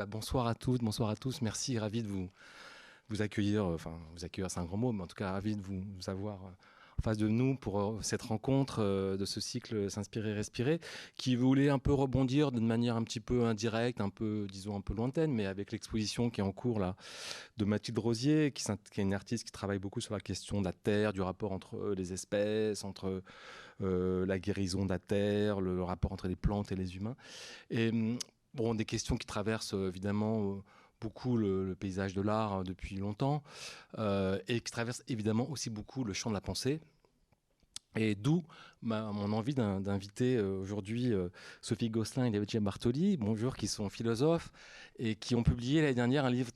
Bah, bonsoir à toutes, bonsoir à tous. Merci, ravi de vous, vous accueillir. Enfin, vous accueillir, c'est un grand mot, mais en tout cas, ravi de vous, avoir en face de nous pour euh, cette rencontre euh, de ce cycle S'inspirer, respirer, qui voulait un peu rebondir d'une manière un petit peu indirecte, un peu, disons, un peu lointaine, mais avec l'exposition qui est en cours là de Mathilde Rosier, qui, est une artiste qui travaille beaucoup sur la question de la terre, du rapport entre euh, les espèces, entre la guérison de la terre, le rapport entre les plantes et les humains. Et hum, bon, des questions qui traversent évidemment beaucoup le, paysage de l'art hein, depuis longtemps euh, et qui traverse évidemment aussi beaucoup le champ de la pensée. Et d'où mon envie d'inviter euh, aujourd'hui euh, Sophie Gosselin et David Bartoli, bonjour, qui sont philosophes et qui ont publié l'année dernière un livre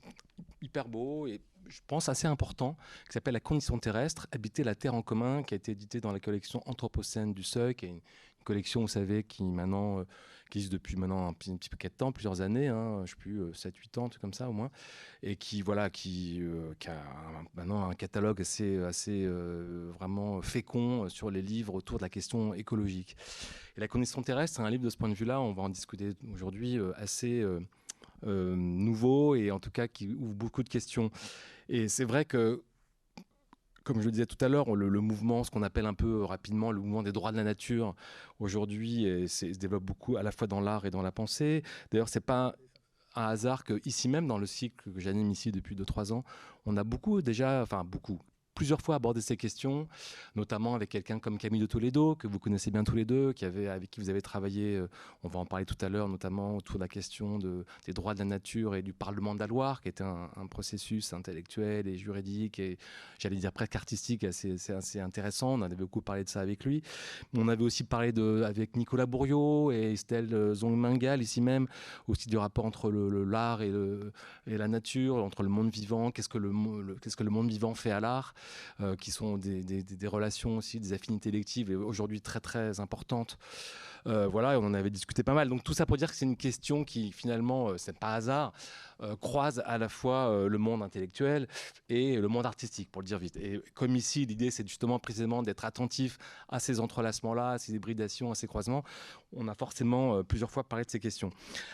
hyper beau et je pense assez important, qui s'appelle La condition terrestre, habiter la Terre en commun, qui a été édité dans la collection Anthropocène du Seuil, qui est une, collection, vous savez, qui maintenant qui existe depuis maintenant un petit, petit paquet de temps, plusieurs années, hein, je ne sais plus, 7-8 euh, ans, tout comme ça au moins, et qui, voilà, qui, euh, a maintenant un catalogue assez, assez euh, vraiment fécond sur les livres autour de la question écologique. La condition terrestre, c'est un livre de ce point de vue-là, on va en discuter aujourd'hui, assez nouveau et en tout cas qui ouvre beaucoup de questions. Et c'est vrai que comme je le disais tout à l'heure, le, mouvement, ce qu'on appelle un peu rapidement le mouvement des droits de la nature, aujourd'hui, se développe beaucoup à la fois dans l'art et dans la pensée. D'ailleurs, c'est pas un hasard que ici même, dans le cycle que j'anime ici depuis 2-3 ans, on a beaucoup déjà, enfin beaucoup, plusieurs fois abordé ces questions, notamment avec quelqu'un comme Camille de Toledo, que vous connaissez bien tous les deux, qui avait, avec qui vous avez travaillé, euh, on va en parler tout à l'heure, notamment autour de la question de, des droits de la nature et du Parlement de la Loire, qui était un, processus intellectuel et juridique et j'allais dire presque artistique, assez, assez intéressant. On avait beaucoup parlé de ça avec lui. On avait aussi parlé de, avec Nicolas Bourriot et Estelle Zongmangal, ici même, aussi du rapport entre l'art et, la nature, entre le monde vivant, qu'est-ce que le, qu'est-ce que le monde vivant fait à l'art. Euh, qui sont des, des, relations aussi, des affinités électives, et aujourd'hui très très importantes. Euh, voilà, on en avait discuté pas mal. Donc tout ça pour dire que c'est une question qui finalement, euh, c'est pas hasard, euh, croise à la fois euh, le monde intellectuel et le monde artistique, pour le dire vite. Et comme ici, l'idée, c'est justement précisément d'être attentif à ces entrelacements-là, à ces hybridations, à ces croisements. On a forcément euh, plusieurs fois parlé de ces questions.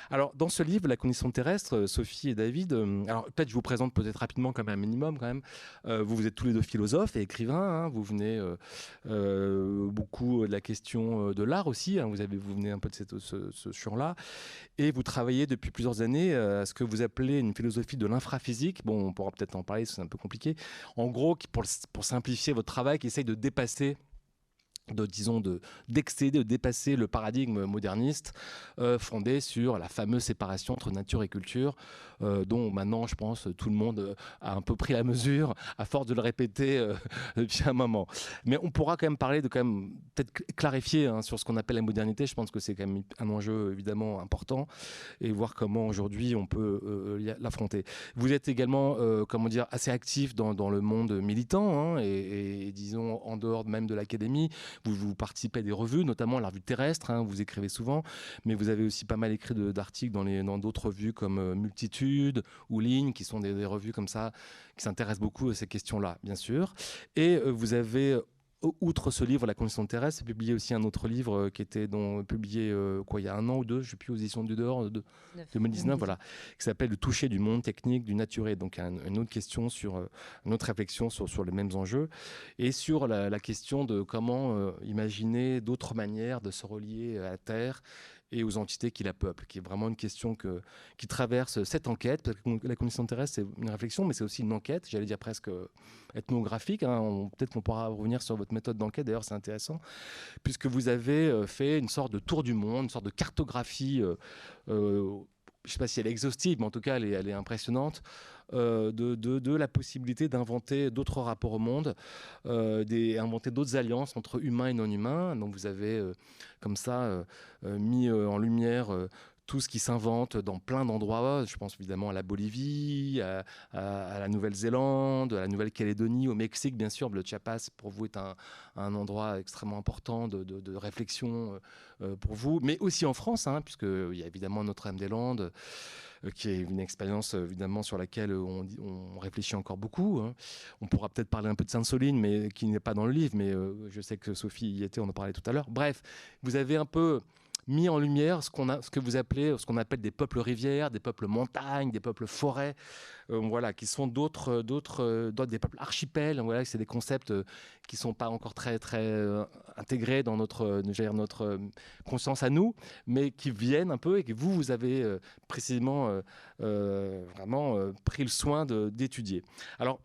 Alors, dans ce livre, La condition terrestre, Sophie et David, alors peut-être je vous présente peut-être rapidement comme un minimum quand même. vous, vous êtes tous les deux philosophes et écrivains. Hein. vous venez beaucoup de la question de l'art aussi. Hein. vous, avez, vous venez un peu de cette, ce, ce champ-là. Et vous travaillez depuis plusieurs années à ce que vous appelez une philosophie de l'infraphysique. Bon, on pourra peut-être en parler, c'est un peu compliqué. En gros, pour, pour simplifier votre travail, qui essaye de dépasser de disons de d'excéder, de dépasser le paradigme moderniste euh, fondé sur la fameuse séparation entre nature et culture, euh, dont maintenant je pense tout le monde a un peu pris la mesure à force de le répéter euh, depuis un moment. Mais on pourra quand même parler de quand même peut-être clarifier hein, sur ce qu'on appelle la modernité. Je pense que c'est quand même un enjeu évidemment important et voir comment aujourd'hui on peut l'affronter. Vous êtes également comment dire assez actif dans, dans le monde militant hein, et, et, disons en dehors même de l'académie. Vous, participez à des revues, notamment la revue terrestre, hein, vous écrivez souvent, mais vous avez aussi pas mal écrit d'articles dans d'autres revues comme euh, Multitude ou Ligne, qui sont des, revues comme ça, qui s'intéressent beaucoup à ces questions-là, bien sûr. Et euh, vous avez outre ce livre, La condition terrestre, c'est publié aussi un autre livre euh, qui était publié euh, quoi, il y a un an ou deux, je ne sais plus, aux éditions du dehors, de 2019, voilà, qui s'appelle Le toucher du monde technique du naturel. Donc, une autre question sur, euh, une autre réflexion sur, sur les mêmes enjeux et sur la, question de comment imaginer d'autres manières de se relier à la Terre et aux entités qui la peuplent, qui est vraiment une question que, qui traverse cette enquête, parce que la condition terrestre, c'est une réflexion, mais c'est aussi une enquête, j'allais dire presque ethnographique. Hein. Peut-être qu'on pourra revenir sur votre méthode d'enquête, d'ailleurs c'est intéressant, puisque vous avez euh, fait une sorte de tour du monde, une sorte de cartographie. Euh, euh, je ne sais pas si elle est exhaustive, mais en tout cas, elle est, impressionnante, euh, de, la possibilité d'inventer d'autres rapports au monde, euh, d'inventer d'autres alliances entre humains et non humains. Donc vous avez euh, comme ça euh, mis en lumière tout ce qui s'invente dans plein d'endroits. Je pense évidemment à la Bolivie, à, la Nouvelle-Zélande, à la Nouvelle-Calédonie, au Mexique, bien sûr. Le Chiapas, pour vous, est un, endroit extrêmement important de, réflexion euh, pour vous, mais aussi en France, hein, puisqu'il y a évidemment Notre-Dame-des-Landes euh, qui est une expérience évidemment sur laquelle on, on réfléchit encore beaucoup. Hein. On pourra peut-être parler un peu de Sainte-Soline, mais qui n'est pas dans le livre, mais euh, je sais que Sophie y était, on en parlait tout à l'heure. Bref, vous avez un peu mis en lumière ce, qu'on a, ce que vous appelez, ce qu'on appelle des peuples rivières, des peuples montagnes, des peuples forêts, euh, voilà, qui sont d'autres, d'autres, d'autres, des peuples archipels. Voilà, c'est des concepts qui sont pas encore très, très intégrés dans notre, notre conscience à nous, mais qui viennent un peu et que vous, vous avez précisément vraiment pris le soin d'étudier. Alors,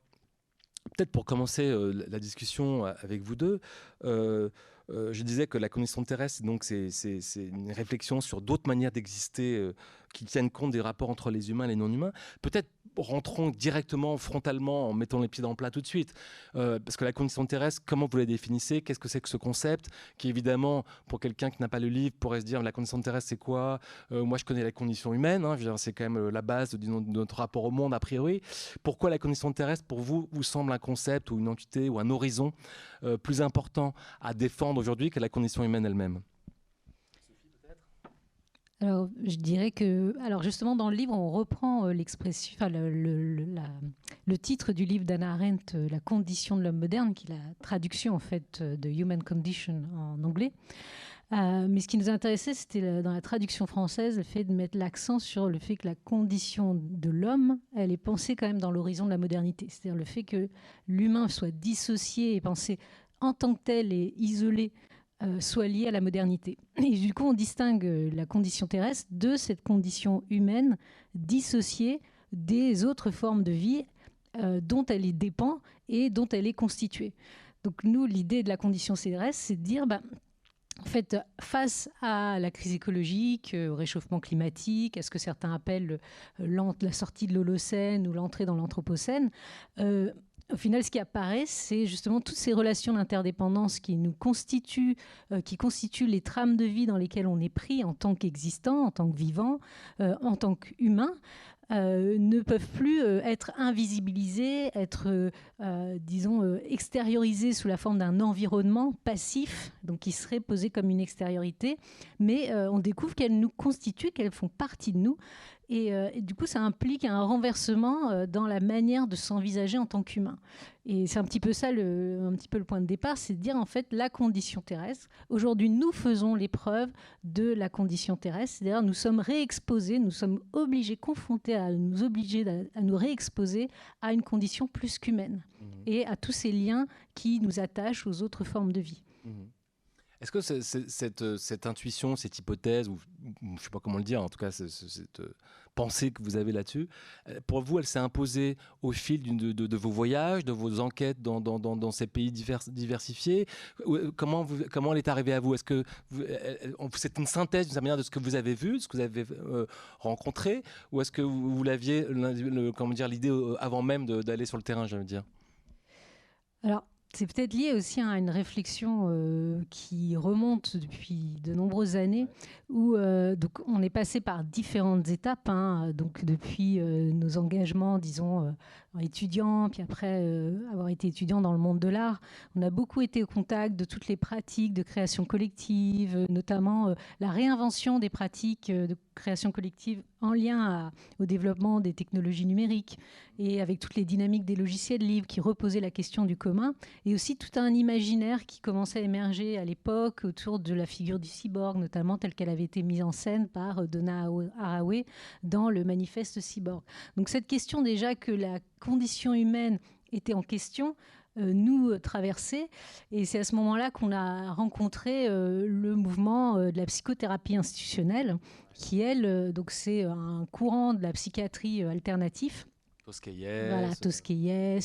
peut-être pour commencer la discussion avec vous deux, euh, je disais que la condition terrestre, donc c'est une réflexion sur d'autres manières d'exister euh, qui tiennent compte des rapports entre les humains et les non-humains. Peut-être rentrons directement, frontalement, en mettant les pieds dans le plat tout de suite. Euh, parce que la condition terrestre, comment vous la définissez? Qu'est-ce que c'est que ce concept Qui, évidemment, pour quelqu'un qui n'a pas le livre, pourrait se dire la condition terrestre, c'est quoi? Moi, je connais la condition humaine. Hein, c'est quand même la base de, notre rapport au monde, a priori. Pourquoi la condition terrestre, pour vous, vous semble un concept ou une entité ou un horizon plus important à défendre aujourd'hui que la condition humaine elle-même? Alors, je dirais que, alors justement, dans le livre, on reprend euh, l'expression, le, titre du livre d'Anna Arendt, euh, La condition de l'homme moderne, qui est la traduction en fait euh, de Human Condition en anglais. mais ce qui nous intéressait, c'était dans la traduction française, le fait de mettre l'accent sur le fait que la condition de l'homme, elle est pensée quand même dans l'horizon de la modernité. C'est-à-dire le fait que l'humain soit dissocié et pensé en tant que tel et isolé soit lié à la modernité. Et du coup, on distingue euh, la condition terrestre de cette condition humaine dissociée des autres formes de vie euh, dont elle dépend et dont elle est constituée. Donc nous, l'idée de la condition terrestre, c'est de dire, bah, en fait, face à la crise écologique, au réchauffement climatique, à ce que certains appellent la sortie de l'Holocène ou l'entrée dans l'Anthropocène, au final, ce qui apparaît, c'est justement toutes ces relations d'interdépendance qui nous constituent, euh, qui constituent les trames de vie dans lesquelles on est pris en tant qu'existant, en tant que vivant, euh, en tant qu'humain. Euh, ne peuvent plus être invisibilisés, être, disons, extériorisés sous la forme d'un environnement passif, donc qui serait posé comme une extériorité, mais on découvre qu'elles nous constituent, qu'elles font partie de nous, euh, et, du coup, ça implique un renversement euh, dans la manière de s'envisager en tant qu'humain. Et c'est un petit peu ça, le, un petit peu le point de départ, c'est de dire en fait la condition terrestre. Aujourd'hui, nous faisons l'épreuve de la condition terrestre, c'est-à-dire nous sommes réexposés, nous sommes obligés, confrontés à nous obliger à, nous réexposer à une condition plus qu'humaine mmh. et à tous ces liens qui nous attachent aux autres formes de vie. Mmh. Est-ce que euh, cette, intuition, cette hypothèse, ou je ne sais pas comment le dire, en tout cas cette euh, pensée que vous avez là-dessus, euh, pour vous, elle s'est imposée au fil de, vos voyages, de vos enquêtes dans, ces pays divers, diversifiés? Comment, elle est arrivée à vous? Est-ce que c'est une synthèse d'une certaine manière de ce que vous avez vu, de ce que vous avez rencontré, ou est-ce que vous, l'aviez, comment dire, l'idée avant même d'aller sur le terrain, veux dire? Alors, c'est peut-être lié aussi à une réflexion euh, qui remonte depuis de nombreuses années, où euh, donc on est passé par différentes étapes, hein, donc depuis euh, nos engagements, disons, étudiants, puis après avoir été étudiant dans le monde de l'art, on a beaucoup été au contact de toutes les pratiques de création collective, notamment la réinvention des pratiques de création collective en lien au développement des technologies numériques et avec toutes les dynamiques des logiciels libres qui reposaient la question du commun, et aussi tout un imaginaire qui commençait à émerger à l'époque autour de la figure du cyborg, notamment telle qu'elle avait été mise en scène par Donna Haraway dans le manifeste cyborg. Donc cette question déjà que la condition humaine était en question, euh, nous traverser. Et c'est à ce moment-là qu'on a rencontré euh, le mouvement euh, de la psychothérapie institutionnelle, qui, elle, donc c'est un courant de la psychiatrie Tosquelles. Voilà, Tosquelles,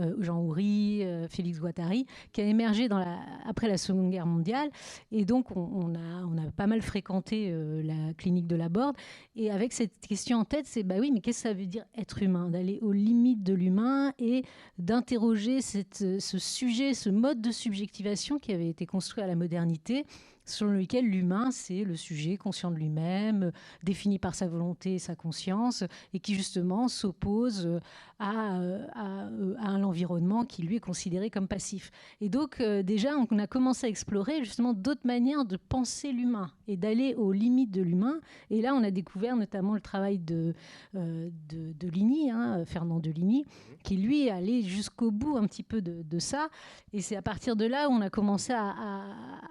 euh, Jean Houry, euh, Félix Guattari, qui a émergé dans la, après la Seconde Guerre mondiale. Et donc, on, a, on a pas mal fréquenté euh, la clinique de la Borde. Et avec cette question en tête, c'est bah oui, mais qu'est-ce que ça veut dire être humain? D'aller aux limites de l'humain et d'interroger ce sujet, ce mode de subjectivation qui avait été construit à la modernité selon lequel l'humain, c'est le sujet conscient de lui-même, défini par sa volonté et sa conscience, et qui justement s'oppose à, à, à l'environnement qui lui est considéré comme passif. Et donc euh, déjà, on a commencé à explorer justement d'autres manières de penser l'humain et d'aller aux limites de l'humain. Et là, on a découvert notamment le travail de, euh, de, Ligny, hein, Fernand de Ligny, qui lui est allé jusqu'au bout un petit peu de, ça. Et c'est à partir de là où on a commencé à,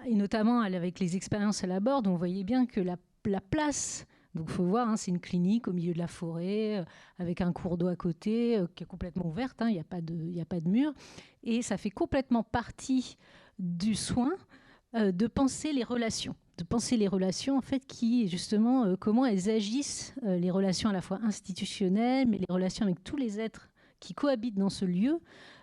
et notamment à avec les expériences à la bord, on voyait bien que la, place donc il faut voir, hein, c'est une clinique au milieu de la forêt, euh, avec un cours d'eau à côté, euh, qui est complètement ouverte, hein, il n'y a, pas de, a pas de mur. Et ça fait complètement partie du soin de penser les relations de penser les relations, en fait, qui, justement, euh, comment elles agissent, euh, les relations à la fois institutionnelles, mais les relations avec tous les êtres qui cohabitent dans ce lieu,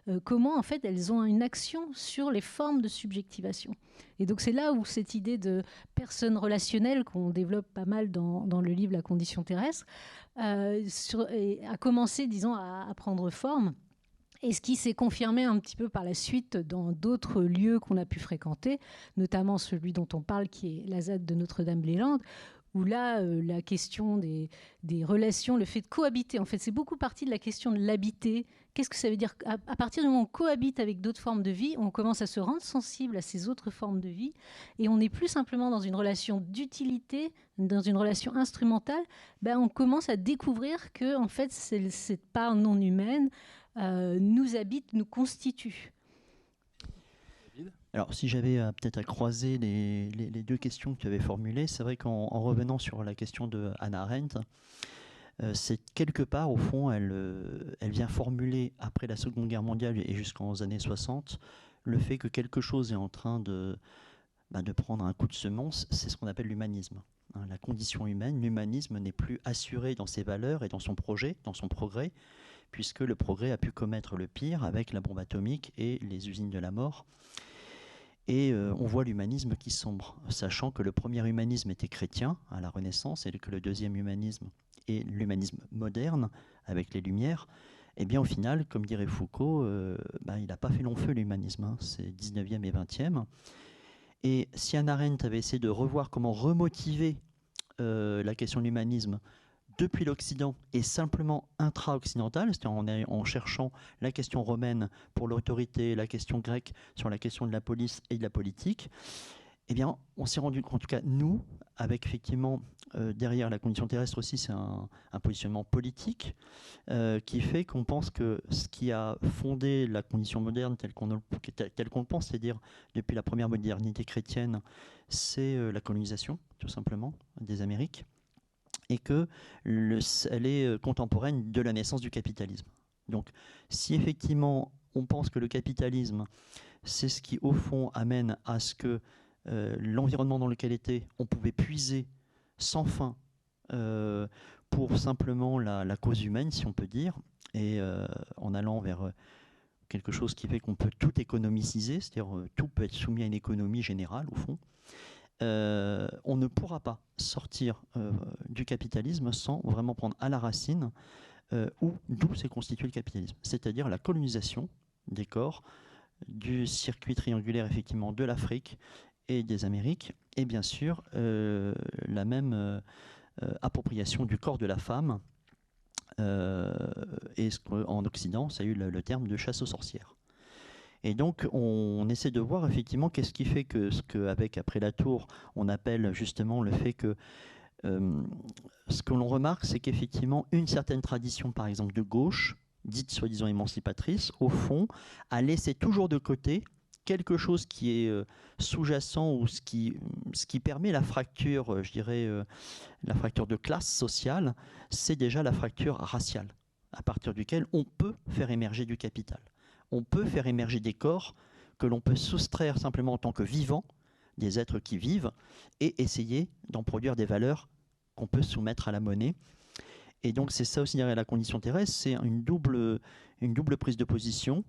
euh, comment, en fait, elles ont une action sur les formes de subjectivation. Et donc, c'est là où cette idée de personne relationnelle, qu'on développe pas mal dans, le livre La condition terrestre, sur, a commencé, disons, à, à prendre forme. Et ce qui s'est confirmé un petit peu par la suite dans d'autres lieux qu'on a pu fréquenter, notamment celui dont on parle qui est la ZAD de Notre-Dame-les-Landes, où là, euh, la question des, relations, le fait de cohabiter, en fait, c'est beaucoup partie de la question de l'habiter. Qu'est-ce que ça veut dire à, à, partir du moment où on cohabite avec d'autres formes de vie, on commence à se rendre sensible à ces autres formes de vie, et on n'est plus simplement dans une relation d'utilité, dans une relation instrumentale, ben, on commence à découvrir que, en fait, cette part non humaine, euh, nous habite, nous constitue. Alors, si j'avais euh, peut-être à croiser les, deux questions que tu avais formulées, c'est vrai qu'en revenant sur la question de Hannah Arendt, euh, c'est quelque part, au fond, elle, elle vient formuler, après la Seconde Guerre mondiale et jusqu'aux années 60, le fait que quelque chose est en train de, bah, de prendre un coup de semence, c'est ce qu'on appelle l'humanisme. Hein, la condition humaine, l'humanisme n'est plus assuré dans ses valeurs et dans son projet, dans son progrès, puisque le progrès a pu commettre le pire avec la bombe atomique et les usines de la mort. Et euh, on voit l'humanisme qui sombre, sachant que le premier humanisme était chrétien à la Renaissance et que le deuxième humanisme est l'humanisme moderne avec les Lumières. Eh bien au final, comme dirait Foucault, euh, bah, il n'a pas fait long feu l'humanisme, hein. c'est 19e et 20e. Et si Anna Arendt avait essayé de revoir comment remotiver euh, la question de l'humanisme depuis l'Occident et simplement intra-occidental, c'est-à-dire en, en, cherchant la question romaine pour l'autorité, la question grecque sur la question de la police et de la politique, eh bien, on s'est rendu compte, en tout cas nous, avec effectivement euh, derrière la condition terrestre aussi, c'est un, positionnement politique euh, qui fait qu'on pense que ce qui a fondé la condition moderne telle qu'on le pense, c'est-à-dire depuis la première modernité chrétienne, c'est euh, la colonisation, tout simplement, des Amériques et que elle est euh, contemporaine de la naissance du capitalisme. Donc si effectivement on pense que le capitalisme, c'est ce qui au fond amène à ce que euh, l'environnement dans lequel était, on pouvait puiser sans fin euh, pour simplement la, cause humaine, si on peut dire, et en allant vers quelque chose qui fait qu'on peut tout économiciser, c'est-à-dire tout peut être soumis à une économie générale au fond. Euh, on ne pourra pas sortir euh, du capitalisme sans vraiment prendre à la racine euh, où d'où s'est constitué le capitalisme, c'est-à-dire la colonisation des corps du circuit triangulaire effectivement de l'Afrique et des Amériques, et bien sûr la même appropriation du corps de la femme. et en Occident, ça a eu le terme de chasse aux sorcières. Et donc, on, essaie de voir effectivement qu'est-ce qui fait que ce qu'avec après la tour, on appelle justement le fait que euh, ce que l'on remarque, c'est qu'effectivement, une certaine tradition, par exemple de gauche, dite soi-disant émancipatrice, au fond, a laissé toujours de côté quelque chose qui est euh, sous-jacent ou ce qui, ce qui permet la fracture, euh, je dirais, la fracture de classe sociale, c'est déjà la fracture raciale, à partir duquel on peut faire émerger du capital on peut faire émerger des corps que l'on peut soustraire simplement en tant que vivants, des êtres qui vivent, et essayer d'en produire des valeurs qu'on peut soumettre à la monnaie. Et donc c'est ça aussi derrière la condition terrestre, c'est une double, une double prise de position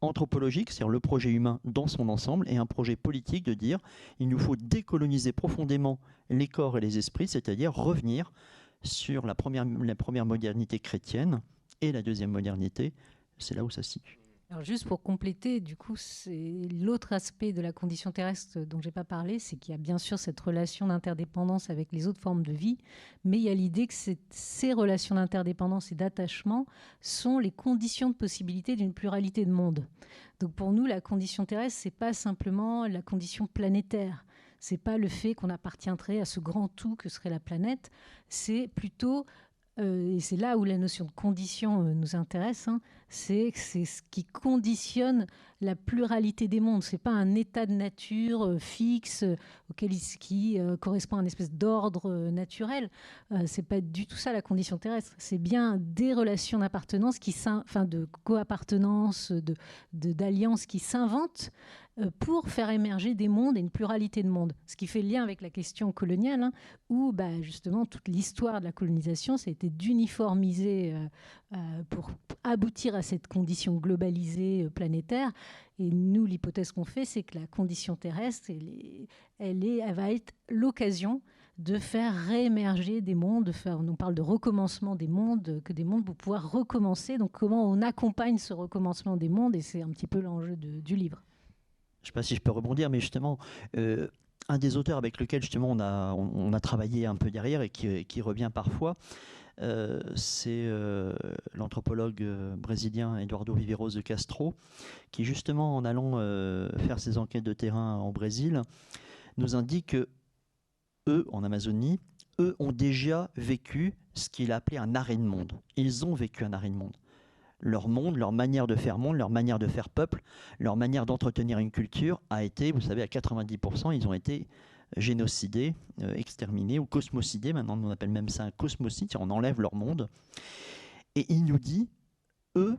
anthropologique, c'est-à-dire le projet humain dans son ensemble, et un projet politique de dire il nous faut décoloniser profondément les corps et les esprits, c'est-à-dire revenir sur la première, la première modernité chrétienne, et la deuxième modernité, c'est là où ça se situe. Alors juste pour compléter, du coup, c'est l'autre aspect de la condition terrestre dont j'ai pas parlé, c'est qu'il y a bien sûr cette relation d'interdépendance avec les autres formes de vie, mais il y a l'idée que ces relations d'interdépendance et d'attachement sont les conditions de possibilité d'une pluralité de mondes. Donc pour nous, la condition terrestre, c'est pas simplement la condition planétaire, c'est pas le fait qu'on appartiendrait à ce grand tout que serait la planète, c'est plutôt euh, et c'est là où la notion de condition euh, nous intéresse, hein, c'est ce qui conditionne la pluralité des mondes. C'est pas un état de nature euh, fixe auquel qui correspond à une espèce d'ordre naturel. c'est pas du tout ça la condition terrestre. C'est bien des relations d'appartenance qui, enfin de coappartenance, de d'alliance qui s'inventent pour faire émerger des mondes et une pluralité de mondes. Ce qui fait lien avec la question coloniale, hein, où bah, justement toute l'histoire de la colonisation, été d'uniformiser euh, euh, pour aboutir à cette condition globalisée planétaire. Et nous, l'hypothèse qu'on fait, c'est que la condition terrestre, elle, est, elle, va être l'occasion de faire réémerger des mondes, de faire, on parle de recommencement des mondes, que des mondes vont pouvoir recommencer. Donc comment on accompagne ce recommencement des mondes, et c'est un petit peu l'enjeu du livre je ne sais pas si je peux rebondir, mais justement, euh, un des auteurs avec lequel justement on a, travaillé un peu derrière et qui, revient parfois, euh, c'est euh, l'anthropologue brésilien Eduardo Viveiros de Castro, qui justement en allant faire ses enquêtes de terrain en Brésil, nous indique que eux, en Amazonie, eux ont déjà vécu ce qu'il a appelé un arrêt de monde. Ils ont vécu un arrêt de monde leur monde, leur manière de faire monde, leur manière de faire peuple, leur manière d'entretenir une culture a été, vous savez, à 90%, ils ont été génocidés, euh, exterminés ou cosmocidés. Maintenant, on appelle même ça un cosmocide, on enlève leur monde. Et il nous dit, eux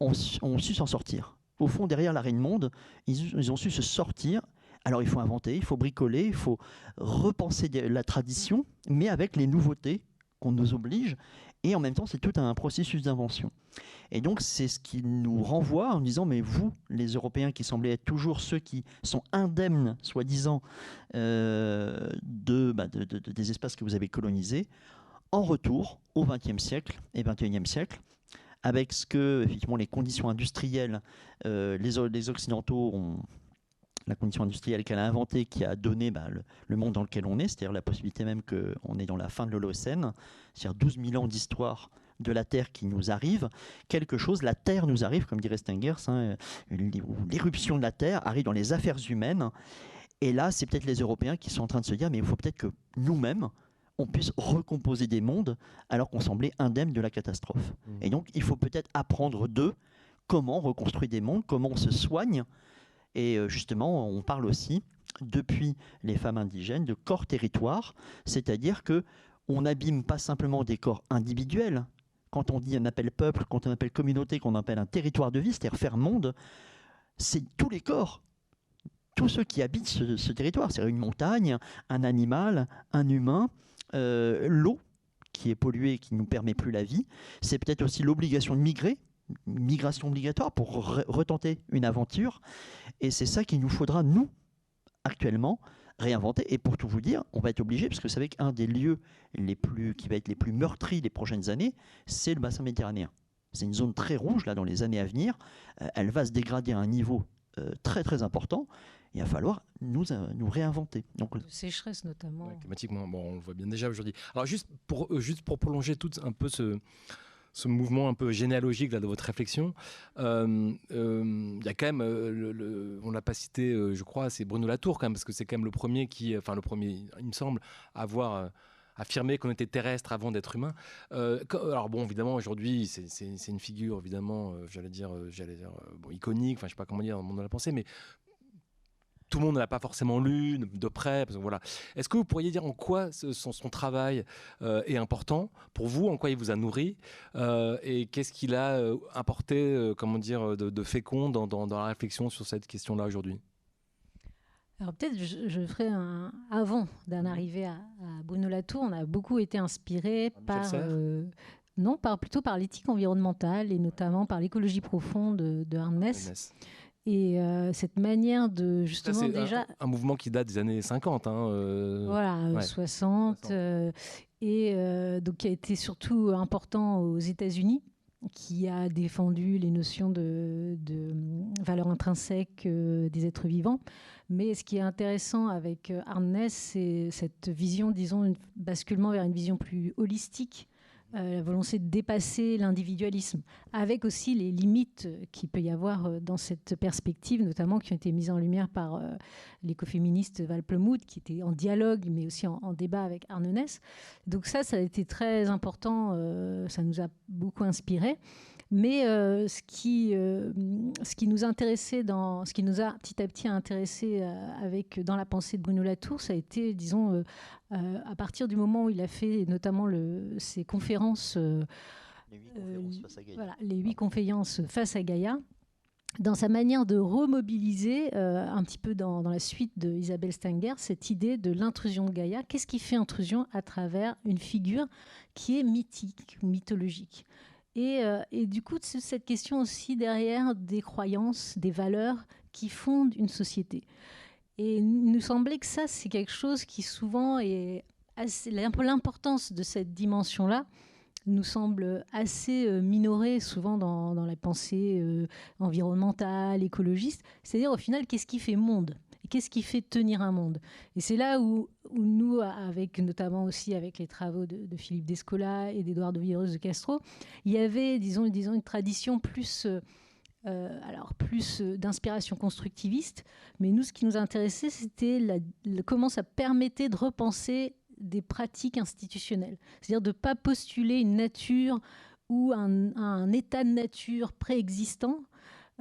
ont, su s'en sortir. Au fond, derrière l'arrêt de monde, ils, ont su se sortir. Alors il faut inventer, il faut bricoler, il faut repenser la tradition, mais avec les nouveautés qu'on nous oblige. Et en même temps, c'est tout un processus d'invention. Et donc, c'est ce qui nous renvoie en disant, mais vous, les Européens qui semblez être toujours ceux qui sont indemnes, soi-disant, euh, bah, de, des espaces que vous avez colonisés, en retour au XXe siècle et XXIe siècle, avec ce que, effectivement, les conditions industrielles, euh, les, les Occidentaux ont la condition industrielle qu'elle a inventée, qui a donné bah, le, monde dans lequel on est, c'est-à-dire la possibilité même qu'on est dans la fin de l'Holocène, c'est-à-dire 12 000 ans d'histoire de la Terre qui nous arrive, quelque chose, la Terre nous arrive, comme dirait Stengers, hein, l'éruption de la Terre arrive dans les affaires humaines, et là, c'est peut-être les Européens qui sont en train de se dire, mais il faut peut-être que nous-mêmes, on puisse recomposer des mondes alors qu'on semblait indemne de la catastrophe. Mmh. Et donc, il faut peut-être apprendre d'eux comment reconstruire des mondes, comment on se soigne et euh, justement, on parle aussi, depuis les femmes indigènes, de corps territoire, c'est-à-dire que on n'abîme pas simplement des corps individuels. Quand on dit un appel peuple, quand on appelle communauté, qu'on appelle un territoire de vie, c'est-à-dire faire monde, c'est tous les corps tous ceux qui habitent ce, territoire, c'est-à-dire une montagne, un animal, un humain, euh, l'eau qui est polluée, qui ne nous permet plus la vie. C'est peut-être aussi l'obligation de migrer, migration obligatoire pour retenter une aventure. Et c'est ça qu'il nous faudra, nous, actuellement, réinventer. Et pour tout vous dire, on va être obligé, parce que vous savez qu'un des lieux les plus, qui va être les plus meurtris les prochaines années, c'est le bassin méditerranéen. C'est une zone très rouge, là, dans les années à venir. Euh, elle va se dégrader à un niveau euh, très, très important. Il va falloir nous, euh, nous réinventer. Donc, de sécheresse notamment. climatiquement, bon, on le voit bien déjà aujourd'hui. Alors juste pour, juste pour prolonger tout un peu ce, ce mouvement un peu généalogique là, de votre réflexion. Euh, euh, il y a quand même, euh, le, on l'a pas cité, je crois, c'est Bruno Latour quand même, parce que c'est quand même le premier qui, enfin le premier, il me semble, à avoir affirmé qu'on était terrestre avant d'être humain. alors bon, évidemment, aujourd'hui, c'est une figure, évidemment, j'allais dire, j'allais dire, iconique, enfin, je sais pas comment dire dans le monde de la pensée, mais tout le monde ne l'a pas forcément lu de près. voilà. Est-ce que vous pourriez dire en quoi son, travail euh, est important pour vous, en quoi il vous a nourri, euh, et qu'est-ce qu'il a euh, apporté, comment dire, de, fécond dans, la réflexion sur cette question-là aujourd'hui? Alors peut-être je, je, ferai un avant d'en mmh. arriver à, à, Bruno Latour. On a beaucoup été inspiré par non, par, plutôt par l'éthique environnementale et notamment par l'écologie profonde de, de et euh, cette manière de justement déjà. Un, mouvement qui date des années 50. Hein, euh, voilà, 60. Euh, et donc qui a été surtout important aux États-Unis, qui a défendu les notions de, de valeur intrinsèque des êtres vivants. Mais ce qui est intéressant avec Arnès, c'est cette vision, disons, un basculement vers une vision plus holistique la volonté de dépasser l'individualisme, avec aussi les limites qu'il peut y avoir dans cette perspective, notamment qui ont été mises en lumière par l'écoféministe Val Plumwood, qui était en dialogue, mais aussi en, débat avec Arne Ness. Donc ça, ça a été très important, ça nous a beaucoup inspiré. Mais euh, ce, qui, euh, ce qui nous intéressait dans, ce qui nous a petit à petit intéressé euh, avec dans la pensée de Bruno Latour, ça a été, disons, à partir du moment où il a fait notamment le, ses conférences, les huit conférences face à Gaïa. Voilà, les huit conférences face à Gaïa dans sa manière de remobiliser, un petit peu dans, dans la suite de Isabelle Stenger, cette idée de l'intrusion de Gaïa. Qu'est-ce qui fait intrusion à travers une figure qui est mythique ou euh, et, du coup, cette question aussi derrière des croyances, des valeurs qui fondent une société. Et il nous semblait que ça, c'est quelque chose qui souvent est l'importance de cette dimension-là nous semble assez euh, minorée souvent dans, la pensée euh, environnementale, écologiste. C'est-à-dire au final, qu'est-ce qui fait monde? Qu'est-ce qui fait tenir un monde? Et c'est là où, nous, avec notamment aussi avec les travaux de, Philippe Descola et d'Eduardo Villeros de Castro, il y avait, disons, disons une tradition plus... Euh, alors plus euh, d'inspiration constructiviste, mais nous, ce qui nous intéressait, c'était comment ça permettait de repenser des pratiques institutionnelles. C'est-à-dire de ne pas postuler une nature ou un état de nature préexistant,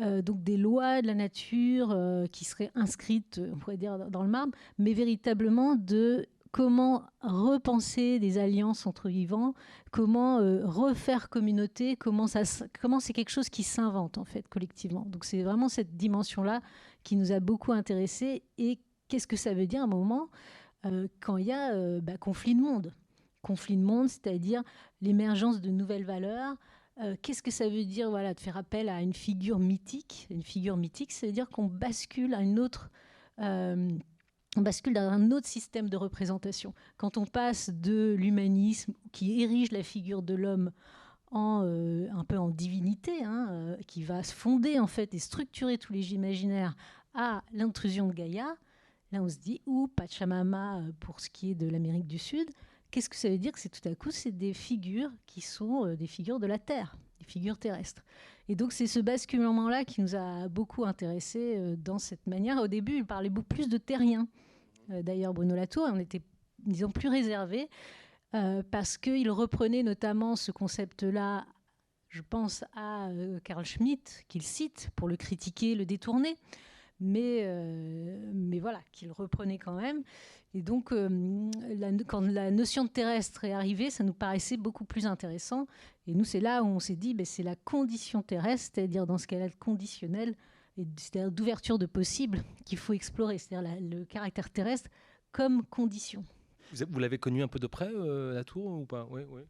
euh, donc des lois de la nature euh, qui seraient inscrites, on pourrait dire, dans le marbre, mais véritablement de comment repenser des alliances entre vivants, comment euh, refaire communauté, comment, ça, comment c'est quelque chose qui s'invente en fait collectivement. Donc c'est vraiment cette dimension-là qui nous a beaucoup intéressés et qu'est-ce que ça veut dire à un moment quand il y a bah, conflit de monde? Conflit de monde, c'est-à-dire l'émergence de nouvelles valeurs, euh, qu'est-ce que ça veut dire voilà, de faire appel à une figure mythique? Une figure mythique, ça veut dire qu'on bascule à une autre... Euh, bascule dans un autre système de représentation. Quand on passe de l'humanisme qui érige la figure de l'homme en, euh, un peu en divinité, hein, qui va se fonder en fait et structurer tous les imaginaires à l'intrusion de Gaïa, là on se dit, ou Pachamama pour ce qui est de l'Amérique du Sud, Qu'est-ce que ça veut dire que c'est tout à coup, c'est des figures qui sont euh, des figures de la Terre, des figures terrestres. Et donc c'est ce basculement-là qui nous a beaucoup intéressés euh, dans cette manière. Au début, il parlait beaucoup plus de terriens. Euh, d'ailleurs, Bruno Latour, on était, disons, plus réservé parce qu'il reprenait notamment ce concept-là je pense à Carl Schmitt, qu'il cite pour le critiquer, le détourner, mais, mais voilà, qu'il reprenait quand même. Et donc, euh, quand la notion de terrestre est arrivée, ça nous paraissait beaucoup plus intéressant. Et nous, c'est là où on s'est dit, ben, c'est la condition terrestre, c'est-à-dire dans ce cas-là, conditionnel, c'est-à-dire d'ouverture de possible qu'il faut explorer, c'est-à-dire le caractère terrestre comme condition. Vous, l'avez connu un peu de près, euh, la tour, ou pas? Oui, oui.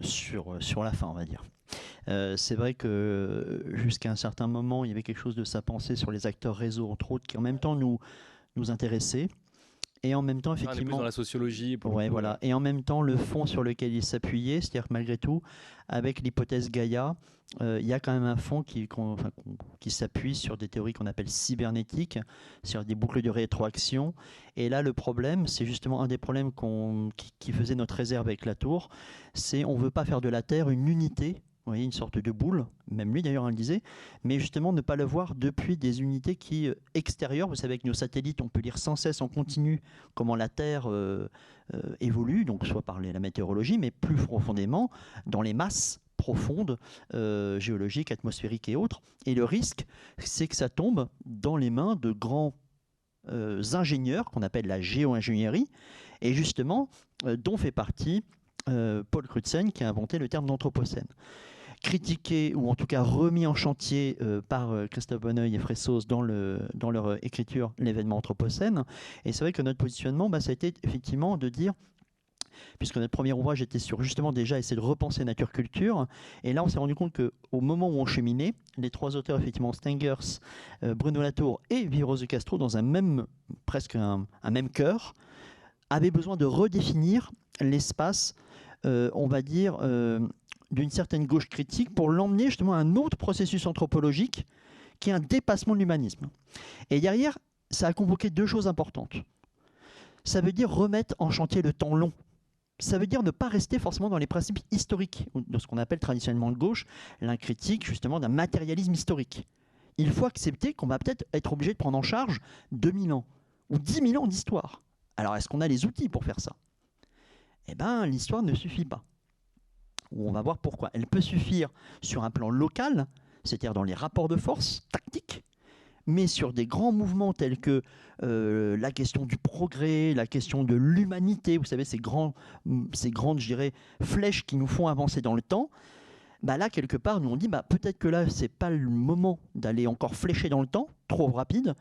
Sur, euh, sur la fin, on va dire. c'est vrai que jusqu'à un certain moment, il y avait quelque chose de sa pensée sur les acteurs réseau, entre autres, qui en même temps nous, nous intéressaient. Et en même temps, effectivement. dans la sociologie. ouais, voilà. Et en même temps, le fond sur lequel il s'appuyait, c'est-à-dire que malgré tout, avec l'hypothèse Gaïa, euh, il y a quand même un fond qui, qui s'appuie sur des théories qu'on appelle cybernétiques, sur des boucles de rétroaction. Et là, le problème, c'est justement un des problèmes qui, qui, faisait notre réserve avec la tour, c'est on ne veut pas faire de la Terre une unité voyez, une sorte de boule, même lui d'ailleurs on le disait, mais justement ne pas le voir depuis des unités qui euh, extérieures. Vous savez, avec nos satellites, on peut lire sans cesse en continu comment la Terre euh, euh, évolue, donc soit par la météorologie, mais plus profondément dans les masses profondes, géologiques, atmosphériques et autres. Et le risque, c'est que ça tombe dans les mains de grands ingénieurs qu'on appelle la géo-ingénierie, et justement dont fait partie Paul Crutzen qui a inventé le terme d'anthropocène critiqué ou en tout cas remis en chantier euh, par euh, Christophe Bonneuil et Fressos dans, le, dans leur euh, écriture L'événement Anthropocène. Et c'est vrai que notre positionnement, bah, ça a été effectivement de dire puisque notre premier ouvrage était sur justement déjà essayer de repenser nature-culture. Et là, on s'est rendu compte qu'au moment où on cheminait, les trois auteurs, effectivement, Stengers, Bruno Latour et Virose de Castro, dans un même, presque un, même cœur, avaient besoin de redéfinir l'espace, on va dire, d'une certaine gauche critique pour l'emmener justement à un autre processus anthropologique qui est un dépassement de l'humanisme. Et derrière, ça a convoqué deux choses importantes. Ça veut dire remettre en chantier le temps long. ça veut dire ne pas rester forcément dans les principes historiques, de ce qu'on appelle traditionnellement de gauche, l'un critique justement d'un matérialisme historique. Il faut accepter qu'on va peut-être être obligé de prendre en charge 2000 ans ou 10 000 ans d'histoire. Alors est-ce qu'on a les outils pour faire ça? Eh bien, l'histoire ne suffit pas. On va voir pourquoi. Elle peut suffire sur un plan local, c'est-à-dire dans les rapports de force tactiques, mais sur des grands mouvements tels que euh, la question du progrès, la question de l'humanité, vous savez, ces, grands, ces grandes, flèches qui nous font avancer dans le temps, bah là, quelque part, nous on dit, bah, peut-être que là, c'est pas le moment d'aller encore flécher dans le temps, trop rapide,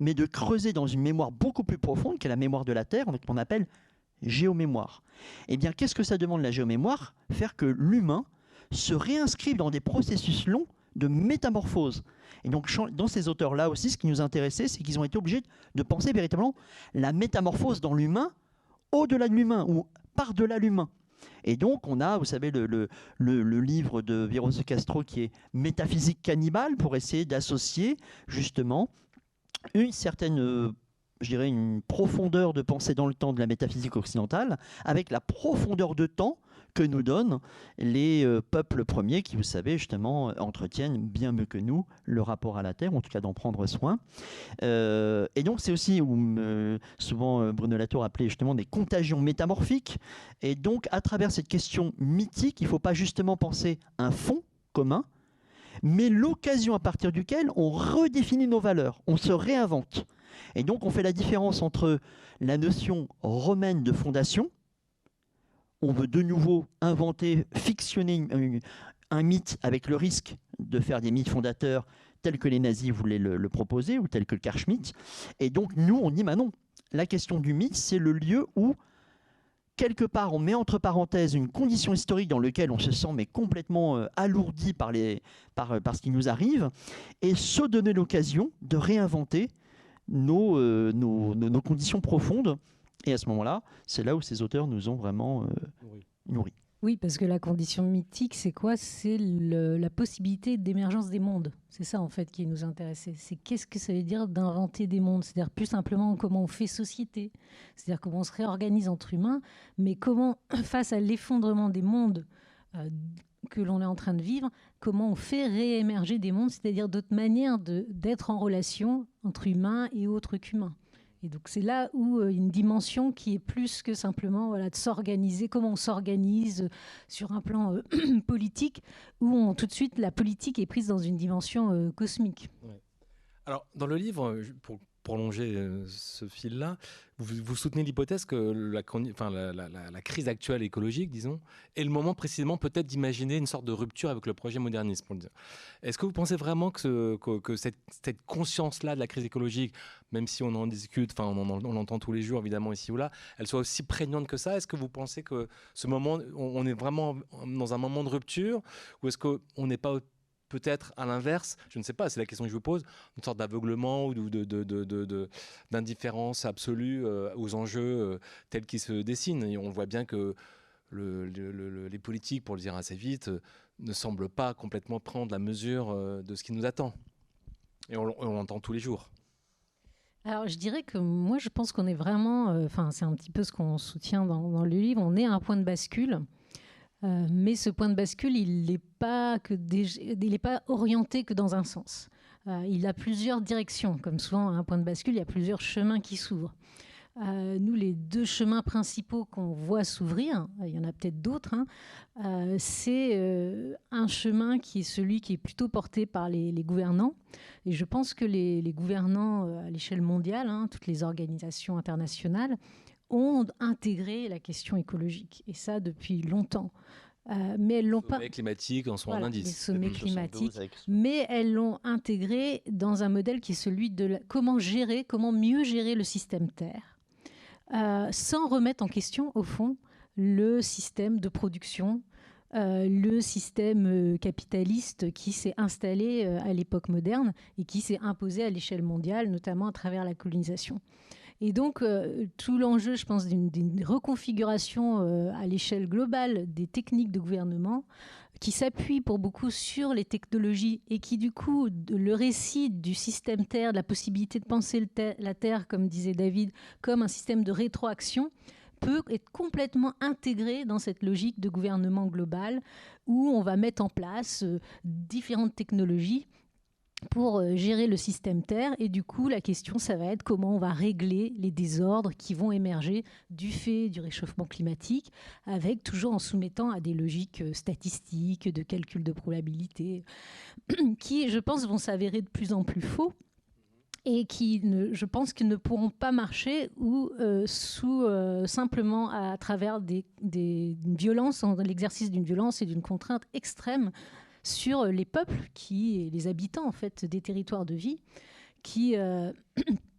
mais de creuser dans une mémoire beaucoup plus profonde, qui est la mémoire de la Terre, qu'on appelle géomémoire. Eh bien, qu'est-ce que ça demande la géomémoire? Faire que l'humain se réinscrive dans des processus longs de métamorphose. Et donc, dans ces auteurs-là aussi, ce qui nous intéressait, c'est qu'ils ont été obligés de penser véritablement la métamorphose dans l'humain, au-delà de l'humain ou par-delà l'humain. Et donc, on a, vous savez, le, livre de Viros Castro qui est Métaphysique cannibale pour essayer d'associer justement une certaine euh, je dirais, une profondeur de pensée dans le temps de la métaphysique occidentale, avec la profondeur de temps que nous donnent les euh, peuples premiers qui, vous savez, justement, entretiennent bien mieux que nous le rapport à la Terre, en tout cas d'en prendre soin. Euh, et donc, c'est aussi, où, souvent euh, Bruno Latour appelait justement des contagions métamorphiques. Et donc, à travers cette question mythique, il ne faut pas justement penser un fond commun, mais l'occasion à partir duquel on redéfinit nos valeurs, on se réinvente. Et donc on fait la différence entre la notion romaine de fondation, on veut de nouveau inventer, fictionner un mythe avec le risque de faire des mythes fondateurs tels que les nazis voulaient le, proposer ou tels que le Carl Et donc nous, on dit, bah non, la question du mythe, c'est le lieu où quelque part, on met entre parenthèses une condition historique dans laquelle on se sent mais complètement euh, alourdi par, les, par, ce qui nous arrive, et se donner l'occasion de réinventer euh, nos, nos, conditions profondes. Et à ce moment-là, c'est là où ces auteurs nous ont vraiment euh, nourris. Oui, parce que la condition mythique, c'est quoi? C'est la possibilité d'émergence des mondes. C'est ça, en fait, qui nous intéressait. C'est qu'est-ce que ça veut dire d'inventer des mondes? C'est-à-dire plus simplement comment on fait société. C'est-à-dire comment on se réorganise entre humains, mais comment, face à l'effondrement des mondes euh, que l'on est en train de vivre, comment on fait réémerger des mondes, c'est-à-dire d'autres manières d'être en relation entre humains et autres qu'humains. Et donc c'est là où euh, une dimension qui est plus que simplement voilà, de s'organiser, comment on s'organise sur un plan euh, politique, où on, tout de suite la politique est prise dans une dimension euh, cosmique. Alors dans le livre, pour prolonger euh, ce fil-là, vous, soutenez l'hypothèse que la, crise actuelle écologique, disons, est le moment précisément peut-être d'imaginer une sorte de rupture avec le projet moderniste. Est-ce que vous pensez vraiment que, cette, conscience-là de la crise écologique, même si on en discute, enfin on, on l'entend tous les jours évidemment ici ou là, elle soit aussi prégnante que ça? Est-ce que vous pensez que ce moment, on, est vraiment dans un moment de rupture, ou est-ce qu'on n'est pas peut-être à l'inverse, je ne sais pas, c'est la question que je vous pose, une sorte d'aveuglement ou d'indifférence absolue euh, aux enjeux euh, tels qu'ils se dessinent. Et on voit bien que les politiques, pour le dire assez vite, ne semblent pas complètement prendre la mesure euh, de ce qui nous attend. Et on, l'entend tous les jours. Alors, je dirais que moi, je pense qu'on est vraiment, enfin, c'est un petit peu ce qu'on soutient dans, le livre, on est à un point de bascule. Euh, mais ce point de bascule, il n'est pas, orienté que dans un sens. Euh, il a plusieurs directions. Comme souvent, un point de bascule, il y a plusieurs chemins qui s'ouvrent. Euh, nous, les deux chemins principaux qu'on voit s'ouvrir, il y en a peut-être d'autres, hein, c'est un chemin qui est celui qui est plutôt porté par les, gouvernants. Et je pense que les, gouvernants à l'échelle mondiale, hein, toutes les organisations internationales, ont intégré la question écologique, et ça depuis longtemps. Euh, mais elles l'ont pas. climatique en sont un indice. Les sommets climatiques, mais elles l'ont intégré dans un modèle qui est celui de comment gérer, comment mieux gérer le système Terre, euh, sans remettre en question au fond le système de production, euh, le système capitaliste qui s'est installé à l'époque moderne et qui s'est imposé à l'échelle mondiale, notamment à travers la colonisation. Et donc, euh, tout l'enjeu, je pense, d'une reconfiguration euh, à l'échelle globale des techniques de gouvernement qui s'appuie pour beaucoup sur les technologies et qui, du coup, le récit du système Terre, de la possibilité de penser la Terre, comme disait David, comme un système de rétroaction, peut être complètement intégré dans cette logique de gouvernement global où on va mettre en place différentes technologies pour euh, gérer le système Terre. Et du coup, la question, ça va être comment on va régler les désordres qui vont émerger du fait du réchauffement climatique, avec toujours en soumettant à des logiques euh, statistiques, de calcul de probabilité, qui, je pense, vont s'avérer de plus en plus faux et qui, je pense, ne pourront pas marcher ou euh, sous simplement à, travers des, des violences, l'exercice d'une violence et d'une contrainte extrême sur les peuples qui, les habitants en fait des territoires de vie, qui euh,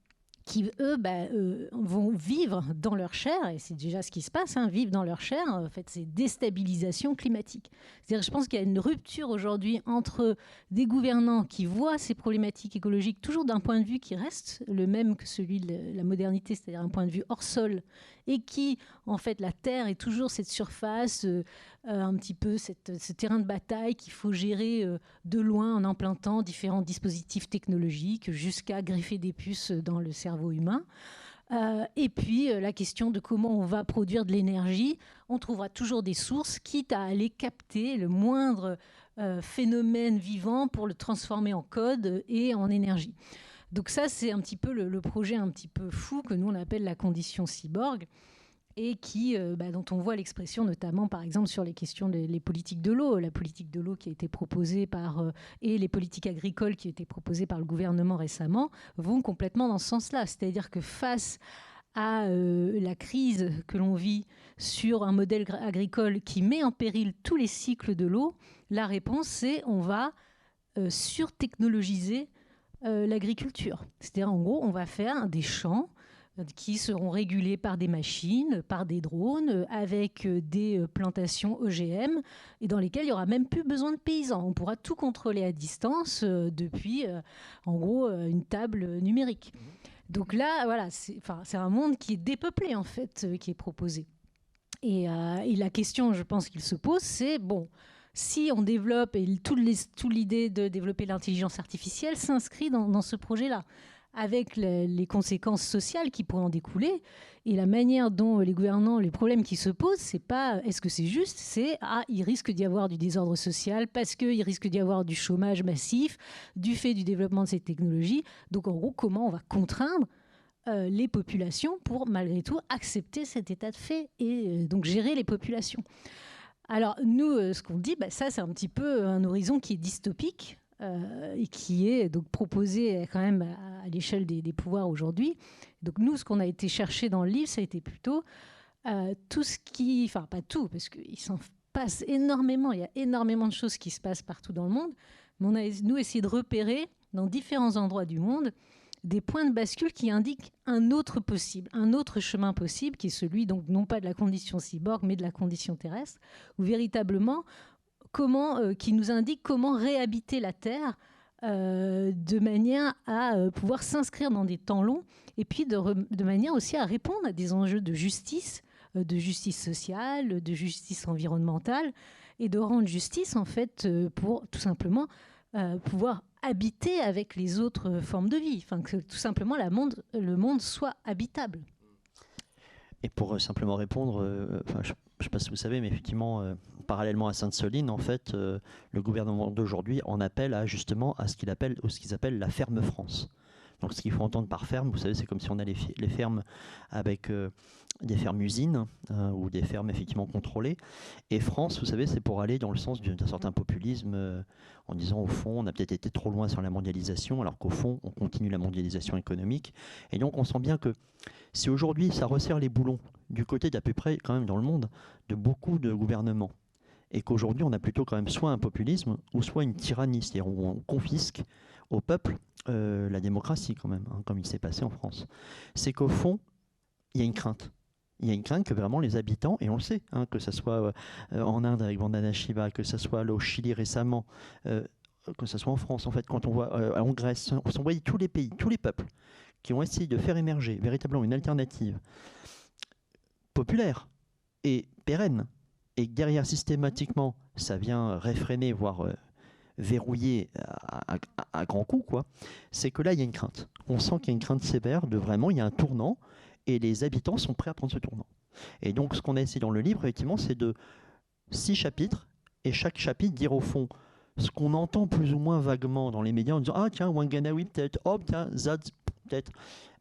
qui, eux, bah, euh, vont vivre dans leur chair, et c'est déjà ce qui se passe, hein, vivre dans leur chair, en fait, c'est déstabilisation climatique. C'est-à-dire, je pense qu'il y a une rupture aujourd'hui entre des gouvernants qui voient ces problématiques écologiques toujours d'un point de vue qui reste le même que celui de la modernité, c'est-à-dire un point de vue hors sol, et qui, en fait, la Terre est toujours cette surface, euh, euh, un petit peu ce terrain de bataille qu'il faut gérer de loin en implantant différents dispositifs technologiques jusqu'à greffer des puces dans le cerveau humain. Euh, et puis euh, la question de comment on va produire de l'énergie, on trouvera toujours des sources, quitte à aller capter le moindre euh, phénomène vivant pour le transformer en code et en énergie. Donc ça, c'est un petit peu le, projet un petit peu fou que nous on appelle la condition cyborg et qui, euh, bah, dont on voit l'expression notamment par exemple sur les questions des politiques de l'eau, la politique de l'eau qui a été proposée par, euh, et les politiques agricoles qui ont été proposées par le gouvernement récemment, vont complètement dans ce sens-là. C'est-à-dire que face à euh, la crise que l'on vit sur un modèle agricole qui met en péril tous les cycles de l'eau, la réponse c'est on va surtechnologiser l'agriculture. C'est-à-dire en gros on va faire des champs qui seront régulés par des machines, par des drones, avec euh, des euh, plantations OGM, et dans lesquelles il n'y aura même plus besoin de paysans. On pourra tout contrôler à distance euh, depuis, en gros, une table numérique. Donc là, voilà, c'est un monde qui est dépeuplé, en fait, qui est proposé. Et, la question, je pense qu'il se pose, c'est, bon, si on développe, et toute l'idée de développer l'intelligence artificielle s'inscrit dans ce projet-là avec les, conséquences sociales qui pourraient en découler. Et la manière dont les gouvernants, les problèmes qui se posent, c'est pas est-ce que c'est juste, c'est ah, il risque d'y avoir du désordre social parce qu'il risque d'y avoir du chômage massif du fait du développement de ces technologies. Donc en gros, comment on va contraindre euh, les populations pour malgré tout accepter cet état de fait et euh, donc gérer les populations. Alors nous, euh, ce qu'on dit, bah, ça c'est un petit peu un horizon qui est dystopique. Euh, et qui est donc proposé quand même à, l'échelle des, pouvoirs aujourd'hui. Donc nous, ce qu'on a été chercher dans le livre, ça a été plutôt euh, tout ce qui, enfin pas tout, parce qu'il s'en passe énormément, il y a énormément de choses qui se passent partout dans le monde, mais on a nous essayé de repérer dans différents endroits du monde des points de bascule qui indiquent un autre possible, un autre chemin possible, qui est celui donc non pas de la condition cyborg, mais de la condition terrestre, où véritablement euh, qui nous indique comment réhabiter la Terre euh, de manière à euh, pouvoir s'inscrire dans des temps longs et puis de, manière aussi à répondre à des enjeux de justice, de justice sociale, de justice environnementale et de rendre justice en fait pour tout simplement pouvoir habiter avec les autres formes de vie, enfin que tout simplement le monde soit habitable. Et pour simplement répondre, je ne sais pas si vous savez, mais effectivement, euh, parallèlement à Sainte-Soline, en fait, euh, le gouvernement d'aujourd'hui en appelle justement à ce qu'il appelle, ou ce qu'ils appellent la ferme France. Donc, ce qu'il faut entendre par ferme, vous savez, c'est comme si on a les, fermes avec euh, des fermes usines ou des fermes effectivement contrôlées. Et France, vous savez, c'est pour aller dans le sens d'un certain populisme en disant au fond, on a peut-être été trop loin sur la mondialisation, alors qu'au fond, on continue la mondialisation économique. Et donc, on sent bien que si aujourd'hui ça resserre les boulons du côté d'à peu près, quand même dans le monde, de beaucoup de gouvernements, et qu'aujourd'hui on a plutôt quand même soit un populisme ou soit une tyrannie, c'est-à-dire où on confisque au peuple euh, la démocratie quand même, hein, comme il s'est passé en France, c'est qu'au fond, il y a une crainte. Il y a une crainte que vraiment les habitants, et on le sait, hein, que ce soit euh, en Inde avec Vandana Shiva, que ce soit au Chili récemment, euh, que ce soit en France, en fait, quand on voit en Grèce, on voit tous les pays, tous les peuples qui ont essayé de faire émerger véritablement une alternative populaire et pérenne, et derrière systématiquement ça vient réfréner, voire euh, verrouiller à, à, grands coups, quoi, c'est que là il y a une crainte. On sent qu'il y a une crainte sévère de vraiment, il y a un tournant, et les habitants sont prêts à prendre ce tournant. Et donc, ce qu'on a essayé dans le livre, effectivement, c'est de six chapitres, et chaque chapitre dire au fond ce qu'on entend plus ou moins vaguement dans les médias en disant Ah, tiens, Wanganawi peut-être, oh, tiens, Zad peut-être.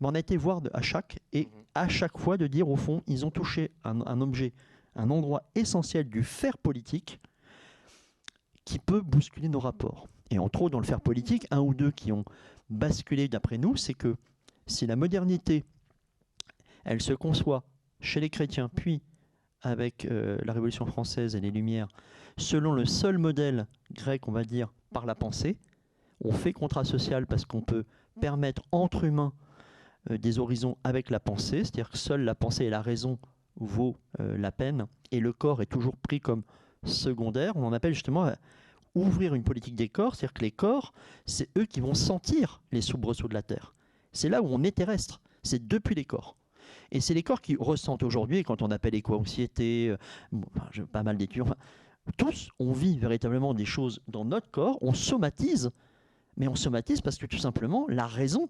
Mais on a été voir à chaque, et mhm. à chaque fois de dire au fond, ils ont touché un, objet, un endroit essentiel du faire politique qui peut bousculer nos rapports. Et entre autres, dans le faire politique, un ou deux qui ont basculé d'après nous, c'est que si la modernité, elle se conçoit chez les chrétiens, puis avec euh, la Révolution française et les Lumières, selon le seul modèle grec, on va dire, par la pensée, on fait contrat social parce qu'on peut permettre entre humains euh, des horizons avec la pensée, c'est-à-dire que seule la pensée et la raison vaut euh, la peine, et le corps est toujours pris comme secondaire. On en appelle justement ouvrir une politique des corps, c'est-à-dire que les corps, c'est eux qui vont sentir les soubresauts de la Terre. C'est là où on est terrestre, c'est depuis les corps. Et c'est les corps qui ressentent aujourd'hui, quand on appelle éco-anxiété, euh, pas mal d'études, tous, on vit véritablement des choses dans notre corps, on somatise, mais on somatise parce que tout simplement, la raison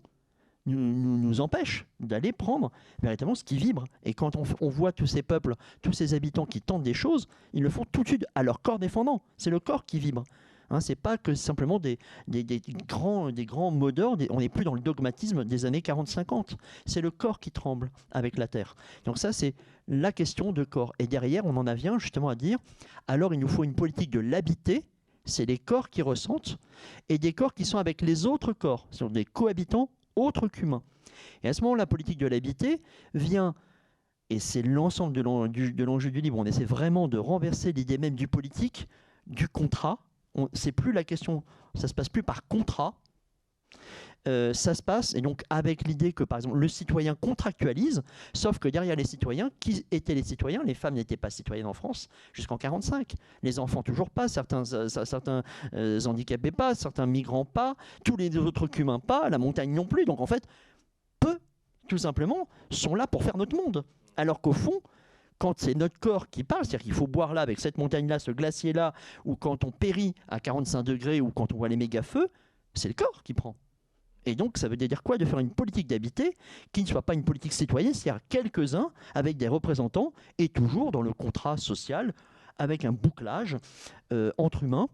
nous, empêche d'aller prendre véritablement ce qui vibre. Et quand on, voit tous ces peuples, tous ces habitants qui tentent des choses, ils le font tout de suite à leur corps défendant. C'est le corps qui vibre. Hein, c'est pas que simplement des, grands, des grands modeurs, on n'est plus dans le dogmatisme des années 40-50. C'est le corps qui tremble avec la terre. Donc ça, c'est la question de corps. Et derrière, on en vient justement à dire, alors il nous faut une politique de l'habiter, c'est les corps qui ressentent, et des corps qui sont avec les autres corps, ce sont des cohabitants autres qu'humains. Et à ce moment, la politique de l'habiter vient et c'est l'ensemble de l'enjeu du livre. On essaie vraiment de renverser l'idée même du politique, du contrat, c'est plus la question, ça se passe plus par contrat. Euh, ça se passe, et donc avec l'idée que par exemple le citoyen contractualise, sauf que derrière les citoyens, qui étaient les citoyens? Les femmes n'étaient pas citoyennes en France jusqu'en 45. Les enfants toujours pas, certains, euh, euh, handicapés pas, certains migrants pas, tous les autres humains pas, la montagne non plus. Donc en fait, peu, tout simplement, sont là pour faire notre monde. Alors qu'au fond, quand c'est notre corps qui parle, c'est-à-dire qu'il faut boire là, avec cette montagne-là, ce glacier-là, ou quand on périt à 45 degrés, ou quand on voit les méga-feux, c'est le corps qui prend. Et donc, ça veut dire quoi? De faire une politique d'habiter qui ne soit pas une politique citoyenne, c'est-à-dire quelques-uns avec des représentants, et toujours dans le contrat social, avec un bouclage euh, entre humains,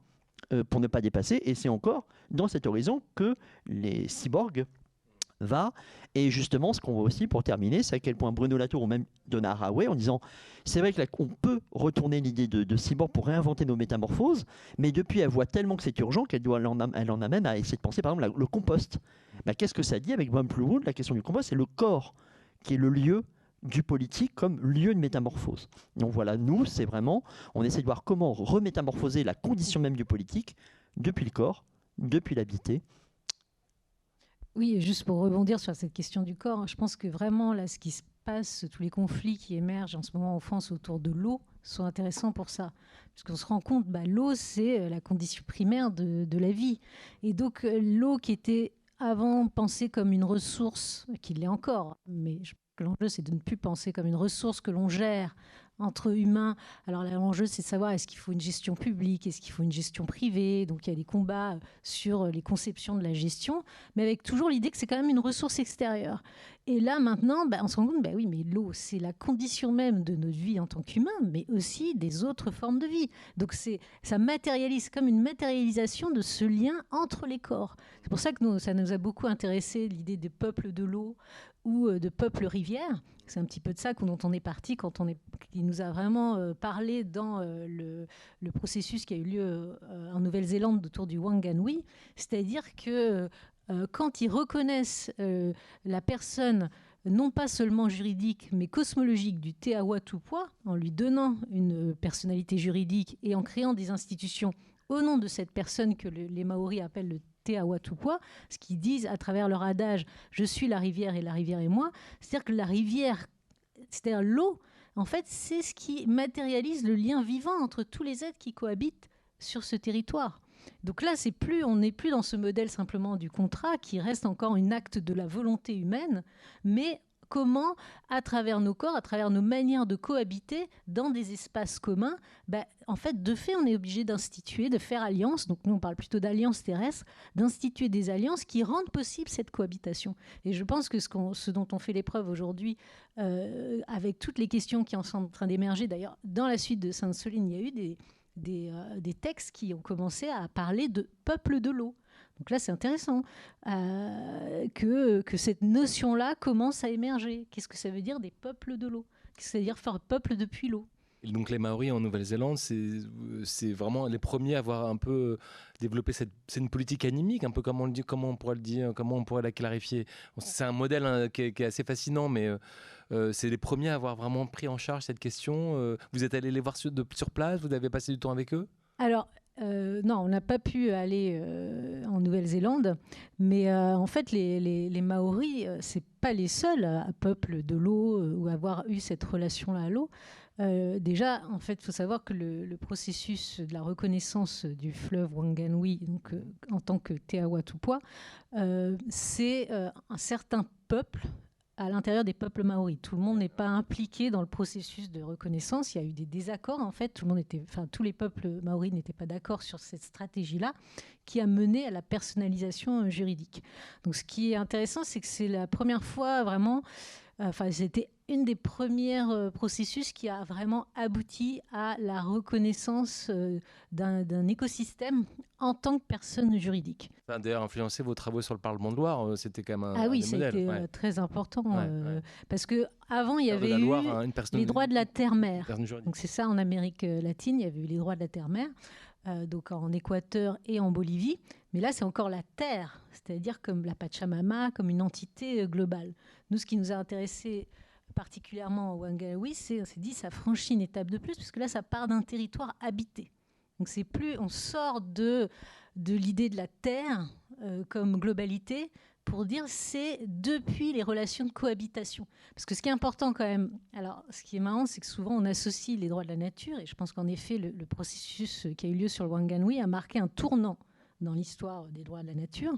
euh, pour ne pas dépasser. Et c'est encore dans cet horizon que les cyborgs va. Et justement, ce qu'on voit aussi pour terminer, c'est à quel point Bruno Latour ou même Donna Haraway, en disant c'est vrai qu'on peut retourner l'idée de, cyborg pour réinventer nos métamorphoses, mais depuis elle voit tellement que c'est urgent qu'elle doit, elle en, amène à essayer de penser par exemple le compost. Bah, Qu'est-ce que ça dit avec Plurwood La question du compost, c'est le corps qui est le lieu du politique comme lieu de métamorphose. Donc voilà, nous, c'est vraiment, on essaie de voir comment remétamorphoser la condition même du politique depuis le corps, depuis l'habité, oui, juste pour rebondir sur cette question du corps, je pense que vraiment, là, ce qui se passe, tous les conflits qui émergent en ce moment en France autour de l'eau sont intéressants pour ça. Parce qu'on se rend compte, bah, l'eau, c'est euh, la condition primaire de, la vie. Et donc, euh, l'eau qui était avant pensée comme une ressource, qui l'est encore, mais l'enjeu, c'est de ne plus penser comme une ressource que l'on gère entre humains. Alors l'enjeu, c'est de savoir est-ce qu'il faut une gestion publique, est-ce qu'il faut une gestion privée? Donc il y a des combats sur les conceptions de la gestion, mais avec toujours l'idée que c'est quand même une ressource extérieure. Et là maintenant, bah, on se rend compte, bah oui, mais l'eau, c'est la condition même de notre vie en tant qu'humain, mais aussi des autres formes de vie. Donc c'est ça matérialise comme une matérialisation de ce lien entre les corps. C'est pour ça que nous, ça nous a beaucoup intéressé l'idée des peuples de l'eau ou euh, de peuples rivières c'est un petit peu de ça dont on est parti quand on est, qui nous a vraiment euh, parlé dans euh, le, processus qui a eu lieu en Nouvelle-Zélande autour du Wanganui. C'est-à-dire que quand ils reconnaissent la personne non pas seulement juridique, mais cosmologique du Te Awatupwa, en lui donnant une personnalité juridique et en créant des institutions au nom de cette personne que les Maoris appellent le Watupwa, ce qu'ils disent à travers leur adage Je suis la rivière et la rivière est moi. C'est-à-dire que la rivière, c'est-à-dire l'eau, en fait, c'est ce qui matérialise le lien vivant entre tous les êtres qui cohabitent sur ce territoire. Donc là, c'est plus, on n'est plus dans ce modèle simplement du contrat qui reste encore une acte de la volonté humaine, mais comment, à travers nos corps, à travers nos manières de cohabiter dans des espaces communs, bah, en fait, de fait, on est obligé d'instituer, de faire alliance, donc nous on parle plutôt d'alliance terrestre, d'instituer des alliances qui rendent possible cette cohabitation. Et je pense que ce, ce dont on fait l'épreuve aujourd'hui, euh, avec toutes les questions qui en sont en train d'émerger, d'ailleurs, dans la suite de Sainte-Soline, il y a eu des, des, euh, des, textes qui ont commencé à parler de peuple de l'eau. Donc là, c'est intéressant euh, que, que cette notion-là commence à émerger. Qu'est-ce que ça veut dire des peuples de l'eau? Qu'est-ce que ça veut dire faire peuple depuis l'eau? Donc les Maoris en Nouvelle-Zélande, c'est vraiment les premiers à avoir un peu développé cette, une politique animique, un peu comme on comment on pourrait le dire, comment on pourrait la clarifier. C'est un modèle hein, qui, est, assez fascinant, mais euh, euh, c'est les premiers à avoir vraiment pris en charge cette question. vous êtes allé les voir sur, place, vous avez passé du temps avec eux? Alors, euh, non, on n'a pas pu aller euh, en Nouvelle-Zélande, mais euh, en fait, les, les, Maoris, c'est pas les seuls à, peuple de l'eau ou avoir eu cette relation-là à l'eau. Déjà, en fait, il faut savoir que le, processus de la reconnaissance du fleuve Wanganui, donc en tant que Te Awatupwa, c'est un certain peuple à l'intérieur des peuples maoris. Tout le monde n'est pas impliqué dans le processus de reconnaissance. Il y a eu des désaccords en fait. Tout le monde était, enfin tous les peuples maoris n'étaient pas d'accord sur cette stratégie-là, qui a mené à la personnalisation euh, juridique. Donc ce qui est intéressant, c'est que c'est la première fois vraiment Enfin, c'était une des premières euh, processus qui a vraiment abouti à la reconnaissance euh, d'un écosystème en tant que personne juridique. Ça a d'ailleurs influencé vos travaux sur le Parlement de Loire, euh, c'était quand même un Ah oui, c'était très important, parce que avant il y avait eu hein, les droits de la terre-mère. Donc c'est ça en Amérique latine, il y avait eu les droits de la terre-mère. donc en Équateur et en Bolivie. Mais là, c'est encore la terre, c'est-à-dire comme la Pachamama, comme une entité globale. Nous, ce qui nous a intéressé particulièrement au Wangawi, on s'est dit ça franchit une étape de plus, parce que là, ça part d'un territoire habité. Donc c'est plus, on sort de, de l'idée de la terre euh, comme globalité pour dire c'est depuis les relations de cohabitation. Parce que ce qui est important quand même, alors ce qui est marrant, c'est que souvent on associe les droits de la nature, et je pense qu'en effet le, processus qui a eu lieu sur le Wanganui a marqué un tournant dans l'histoire des droits de la nature.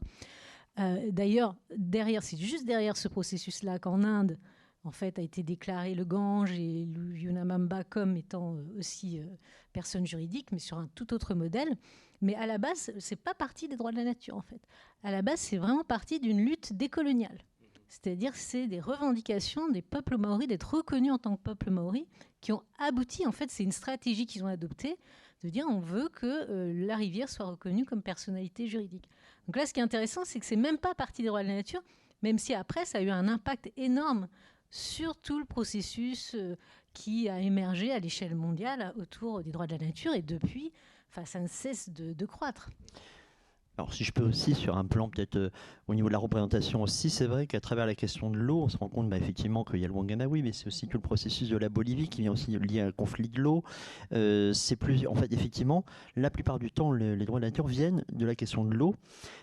Euh, d'ailleurs, derrière, c'est juste derrière ce processus-là qu'en Inde, en fait, a été déclaré le Gange et Yunamamba comme étant euh, aussi euh, personne juridique, mais sur un tout autre modèle. Mais à la base, c'est pas partie des droits de la nature, en fait. À la base, c'est vraiment partie d'une lutte décoloniale. C'est-à-dire, c'est des revendications des peuples maoris d'être reconnus en tant que peuple maori qui ont abouti. En fait, c'est une stratégie qu'ils ont adoptée de dire on veut que la rivière soit reconnue comme personnalité juridique. Donc là, ce qui est intéressant, c'est que c'est même pas partie des droits de la nature, même si après, ça a eu un impact énorme sur tout le processus euh, qui a émergé à l'échelle mondiale autour des droits de la nature. Et depuis, enfin, ça ne cesse de croître. Alors si je peux aussi sur un plan peut-être euh, au niveau de la représentation aussi, c'est vrai qu'à travers la question de l'eau, on se rend compte bah, effectivement qu'il y a le Wanganawi, mais c'est aussi tout le processus de la Bolivie qui vient aussi lié à un conflit de l'eau. Euh, c'est plus, en fait, effectivement, la plupart du temps, les droits de la nature viennent de la question de l'eau,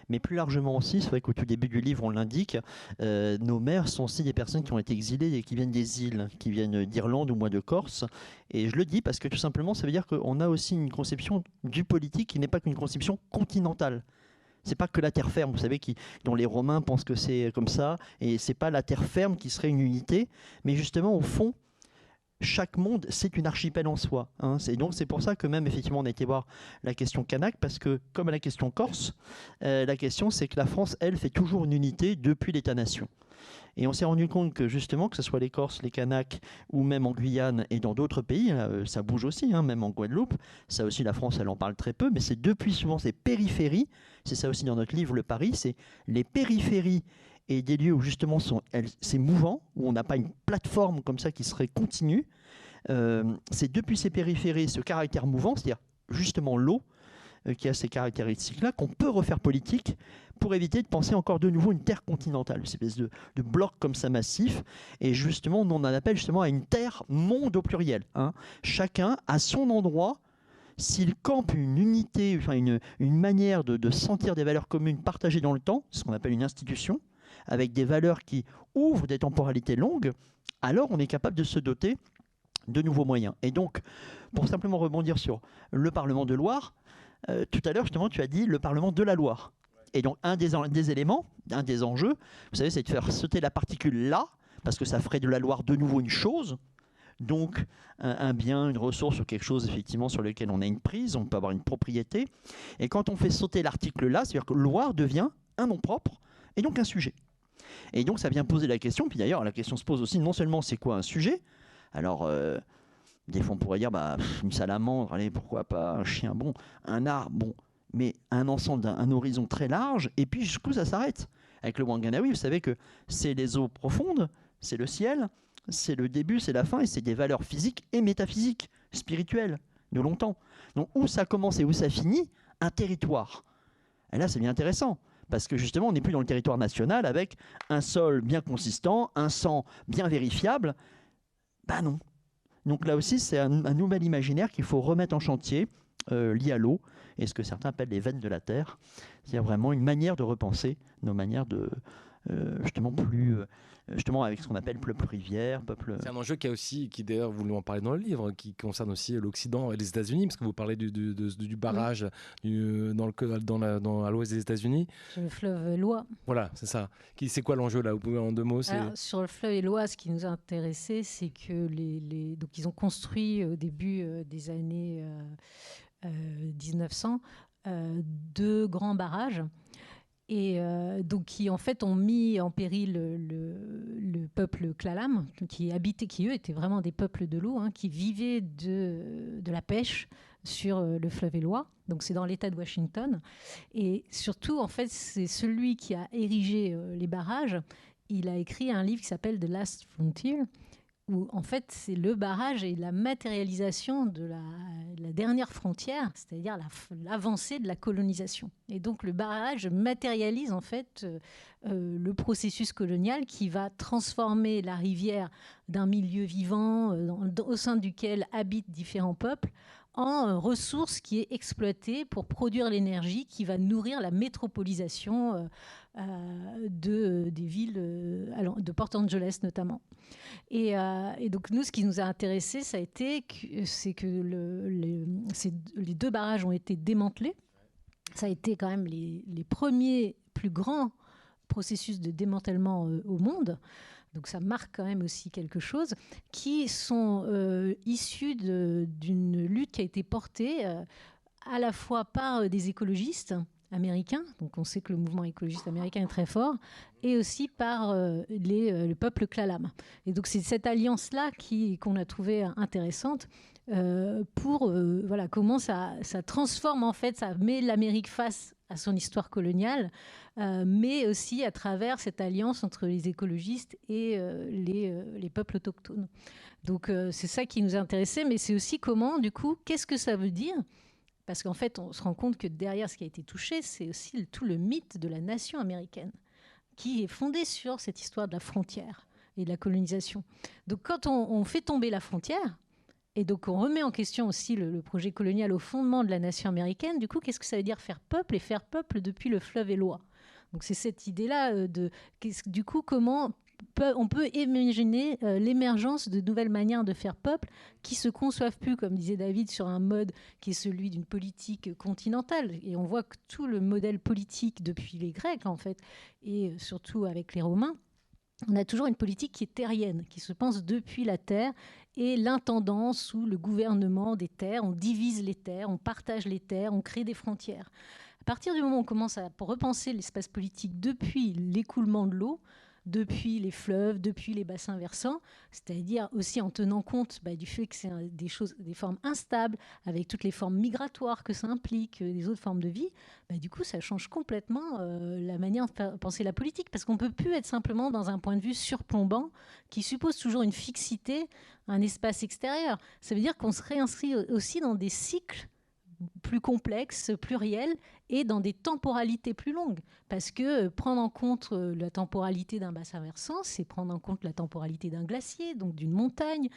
mais plus largement aussi, c'est vrai qu'au tout début du livre, on l'indique, euh, nos mères sont aussi des personnes qui ont été exilées et qui viennent des îles, qui viennent d'Irlande ou moins de Corse. Et je le dis parce que tout simplement, ça veut dire qu'on a aussi une conception du politique qui n'est pas qu'une conception continentale. C'est pas que la terre ferme, vous savez, qui, dont les Romains pensent que c'est comme ça, et c'est pas la terre ferme qui serait une unité, mais justement au fond, chaque monde, c'est une archipel en soi. Hein. donc c'est pour ça que même effectivement on a été voir la question kanak, parce que comme la question corse, euh, la question c'est que la France, elle, fait toujours une unité depuis l'État-nation. Et on s'est rendu compte que justement, que ce soit les Corses, les Kanaks, ou même en Guyane et dans d'autres pays, euh, ça bouge aussi, hein, même en Guadeloupe, ça aussi la France, elle en parle très peu, mais c'est depuis souvent ces périphéries, c'est ça aussi dans notre livre Le Paris, c'est les périphéries et des lieux où justement c'est mouvant, où on n'a pas une plateforme comme ça qui serait continue. Euh, c'est depuis ces périphéries, ce caractère mouvant, c'est-à-dire justement l'eau, euh, qui a ces caractéristiques-là, qu'on peut refaire politique pour éviter de penser encore de nouveau une terre continentale, une espèce de, de bloc comme ça massif. Et justement, on en appelle justement à une terre monde au pluriel. Hein. Chacun à son endroit s'il campe une unité, enfin une, manière de, sentir des valeurs communes partagées dans le temps, ce qu'on appelle une institution, avec des valeurs qui ouvrent des temporalités longues, alors on est capable de se doter de nouveaux moyens. Et donc, pour simplement rebondir sur le Parlement de Loire, euh, tout à l'heure, justement, tu as dit le Parlement de la Loire. Et donc, un des, des éléments, un des enjeux, vous savez, c'est de faire sauter la particule là parce que ça ferait de la Loire de nouveau une chose, donc un, bien, une ressource ou quelque chose effectivement sur lequel on a une prise, on peut avoir une propriété. Et quand on fait sauter l'article là, c'est-à-dire que Loire devient un nom propre et donc un sujet. Et donc ça vient poser la question, puis d'ailleurs la question se pose aussi non seulement c'est quoi un sujet, alors euh, des fois on pourrait dire bah, une salamandre, allez pourquoi pas un chien, bon, un arbre, bon, mais un ensemble, un horizon très large, et puis jusqu'où ça s'arrête? Avec le Wanganawi, vous savez que c'est les eaux profondes, c'est le ciel, c'est le début, c'est la fin, et c'est des valeurs physiques et métaphysiques, spirituelles, de longtemps. Donc où ça commence et où ça finit, un territoire. Et là, c'est bien intéressant, parce que justement, on n'est plus dans le territoire national avec un sol bien consistant, un sang bien vérifiable. Ben non. Donc là aussi, c'est un, nouvel imaginaire qu'il faut remettre en chantier, euh, lié à l'eau, et ce que certains appellent les veines de la terre. C'est vraiment une manière de repenser nos manières de, euh, justement, plus... Euh, justement avec ce qu'on appelle peuple rivière, peuple. C'est un enjeu qui a aussi, qui d'ailleurs vous en parlez dans le livre, qui concerne aussi l'Occident et les États-Unis, parce que vous parlez du, du, barrage du, dans le dans, la, dans à l'ouest des États-Unis. Sur le fleuve Loire. Voilà, c'est ça. C'est quoi l'enjeu là Vous pouvez en deux mots Sur le fleuve Loire, ce qui nous a intéressé, c'est que les, les, donc ils ont construit au début euh, des années 1900 euh, euh, deux grands barrages et euh, donc qui en fait ont mis en péril le, peuple Klalam, qui habitait, qui eux étaient vraiment des peuples de l'eau, hein, qui vivaient de, de, la pêche sur euh, le fleuve Éloi. Donc c'est dans l'État de Washington. Et surtout, en fait, c'est celui qui a érigé euh, les barrages. Il a écrit un livre qui s'appelle The Last Frontier, où en fait c'est le barrage et la matérialisation de la, dernière frontière, c'est-à-dire l'avancée de la colonisation. Et donc le barrage matérialise en fait euh, euh, le processus colonial qui va transformer la rivière d'un milieu vivant euh, au sein duquel habitent différents peuples en ressource qui est exploitée pour produire l'énergie qui va nourrir la métropolisation de, des villes de Port Angeles notamment. Euh, et, donc nous, ce qui nous a intéressé, ça a été c'est que le, les deux barrages ont été démantelés. Ça a été quand même les, premiers plus grands processus de démantèlement euh, au monde. Donc ça marque quand même aussi quelque chose, qui sont euh, issus d'une lutte qui a été portée à la fois par des écologistes, américain, donc on sait que le mouvement écologiste américain est très fort, et aussi par euh, les, euh, le peuple Klalam. Et donc c'est cette alliance-là qu'on a trouvée intéressante euh, pour voilà comment ça, transforme en fait, ça met l'Amérique face à son histoire coloniale, mais aussi à travers cette alliance entre les écologistes et les, les, peuples autochtones. Donc c'est ça qui nous intéressait, mais c'est aussi comment, du coup, qu'est-ce que ça veut dire parce qu'en fait, on se rend compte que derrière ce qui a été touché, c'est aussi tout le mythe de la nation américaine, qui est fondé sur cette histoire de la frontière et de la colonisation. Donc quand on, fait tomber la frontière, et donc on remet en question aussi le, projet colonial au fondement de la nation américaine, du coup, qu'est-ce que ça veut dire faire peuple et faire peuple depuis le fleuve Éloi donc c'est cette idée-là euh, de, du coup, comment on peut imaginer euh, l'émergence de nouvelles manières de faire peuple qui se conçoivent plus, comme disait David, sur un mode qui est celui d'une politique continentale. Et on voit que tout le modèle politique depuis les Grecs, en fait, et surtout avec les Romains, on a toujours une politique qui est terrienne, qui se pense depuis la terre et l'intendance ou le gouvernement des terres. On divise les terres, on partage les terres, on crée des frontières. À partir du moment où on commence à repenser l'espace politique depuis l'écoulement de l'eau, depuis les fleuves, depuis les bassins versants, c'est-à-dire aussi en tenant compte bah, du fait que c'est des choses, des formes instables, avec toutes les formes migratoires que ça implique, euh, des autres formes de vie. Bah, du coup, ça change complètement euh, la manière de penser la politique, parce qu'on peut plus être simplement dans un point de vue surplombant qui suppose toujours une fixité, un espace extérieur. Ça veut dire qu'on se réinscrit aussi dans des cycles plus complexes, pluriels, et dans des temporalités plus longues. Parce que prendre en compte euh, la temporalité d'un bassin versant, c'est prendre en compte la temporalité d'un glacier, donc d'une montagne,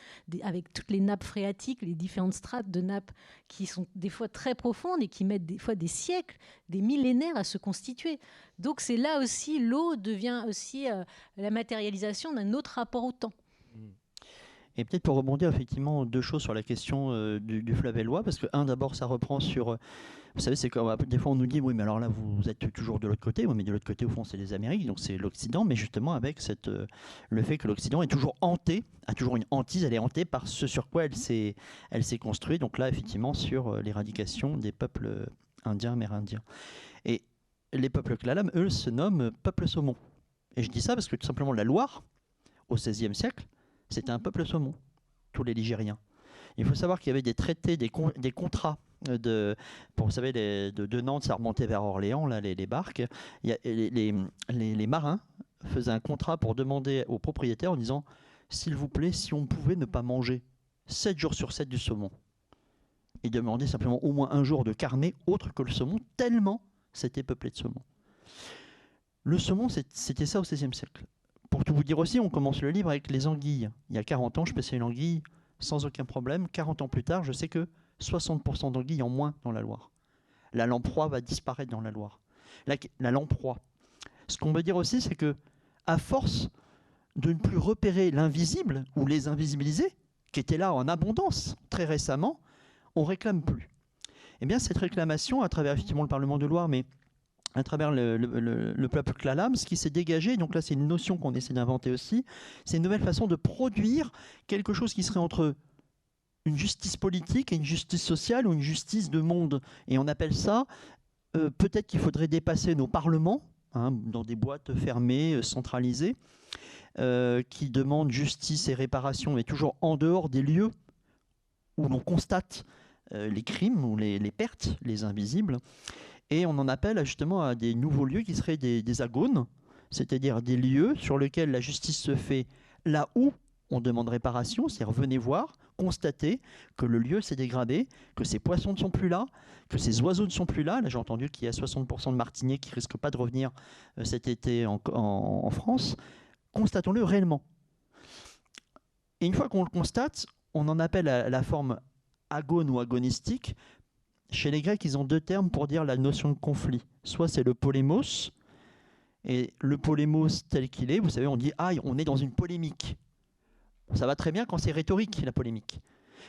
avec toutes les nappes phréatiques, les différentes strates de nappes qui sont des fois très profondes et qui mettent des fois des siècles, des millénaires à se constituer. Donc c'est là aussi, l'eau devient aussi euh, la matérialisation d'un autre rapport au temps. Et peut-être pour rebondir effectivement deux choses sur la question euh, du, du, fleuve Eloi, parce que un d'abord ça reprend sur, vous savez c'est comme des fois on nous dit oui mais alors là vous êtes toujours de l'autre côté, oui mais de l'autre côté au fond c'est les Amériques, donc c'est l'Occident, mais justement avec cette, euh, le fait que l'Occident est toujours hanté, a toujours une hantise, elle est hantée par ce sur quoi elle s'est, elle s'est construite, donc là effectivement sur euh, l'éradication des peuples indiens, amérindiens. Et les peuples Klalam, eux, se nomment peuple saumon. Et je dis ça parce que tout simplement la Loire, au XVIe siècle, c'était un peuple saumon, tous les Ligériens. Il faut savoir qu'il y avait des traités, des, des contrats euh, de, pour, vous savez, de, Nantes, ça remontait vers Orléans, là, les, barques. Il les, les, marins faisaient un contrat pour demander aux propriétaires en disant S'il vous plaît, si on pouvait ne pas manger 7 jours sur 7 du saumon. Ils demandaient simplement au moins un jour de carnet autre que le saumon, tellement c'était peuplé de saumon. Le saumon, c'était ça au XVIe siècle pour tout vous dire aussi, on commence le livre avec les anguilles. Il y a 40 ans, je pêchais une anguille sans aucun problème. 40 ans plus tard, je sais que 60% d'anguilles en moins dans la Loire. La lamproie va disparaître dans la Loire. La, la lamproie. Ce qu'on veut dire aussi, c'est que à force de ne plus repérer l'invisible ou les invisibiliser, qui étaient là en abondance très récemment, on réclame plus. Eh bien, cette réclamation, à travers effectivement le Parlement de Loire, mais à travers le, peuple Klalam, ce qui s'est dégagé, donc là c'est une notion qu'on essaie d'inventer aussi, c'est une nouvelle façon de produire quelque chose qui serait entre une justice politique et une justice sociale ou une justice de monde. Et on appelle ça, euh, peut-être qu'il faudrait dépasser nos parlements, hein, dans des boîtes fermées, euh, centralisées, euh, qui demandent justice et réparation, mais toujours en dehors des lieux où l'on constate les crimes ou les pertes, les invisibles. Et on en appelle justement à des nouveaux lieux qui seraient des, agones, c'est-à-dire des lieux sur lesquels la justice se fait là où on demande réparation, c'est-à-dire venez voir, constater que le lieu s'est dégradé, que ces poissons ne sont plus là, que ces oiseaux ne sont plus là. Là, j'ai entendu qu'il y a 60% de martiniers qui risquent pas de revenir euh, cet été en, France. Constatons-le réellement. Et une fois qu'on le constate, on en appelle à la forme agone ou agonistique chez les Grecs, ils ont deux termes pour dire la notion de conflit. Soit c'est le polémos, et le polémos tel qu'il est, vous savez, on dit ah, on est dans une polémique. Ça va très bien quand c'est rhétorique, la polémique.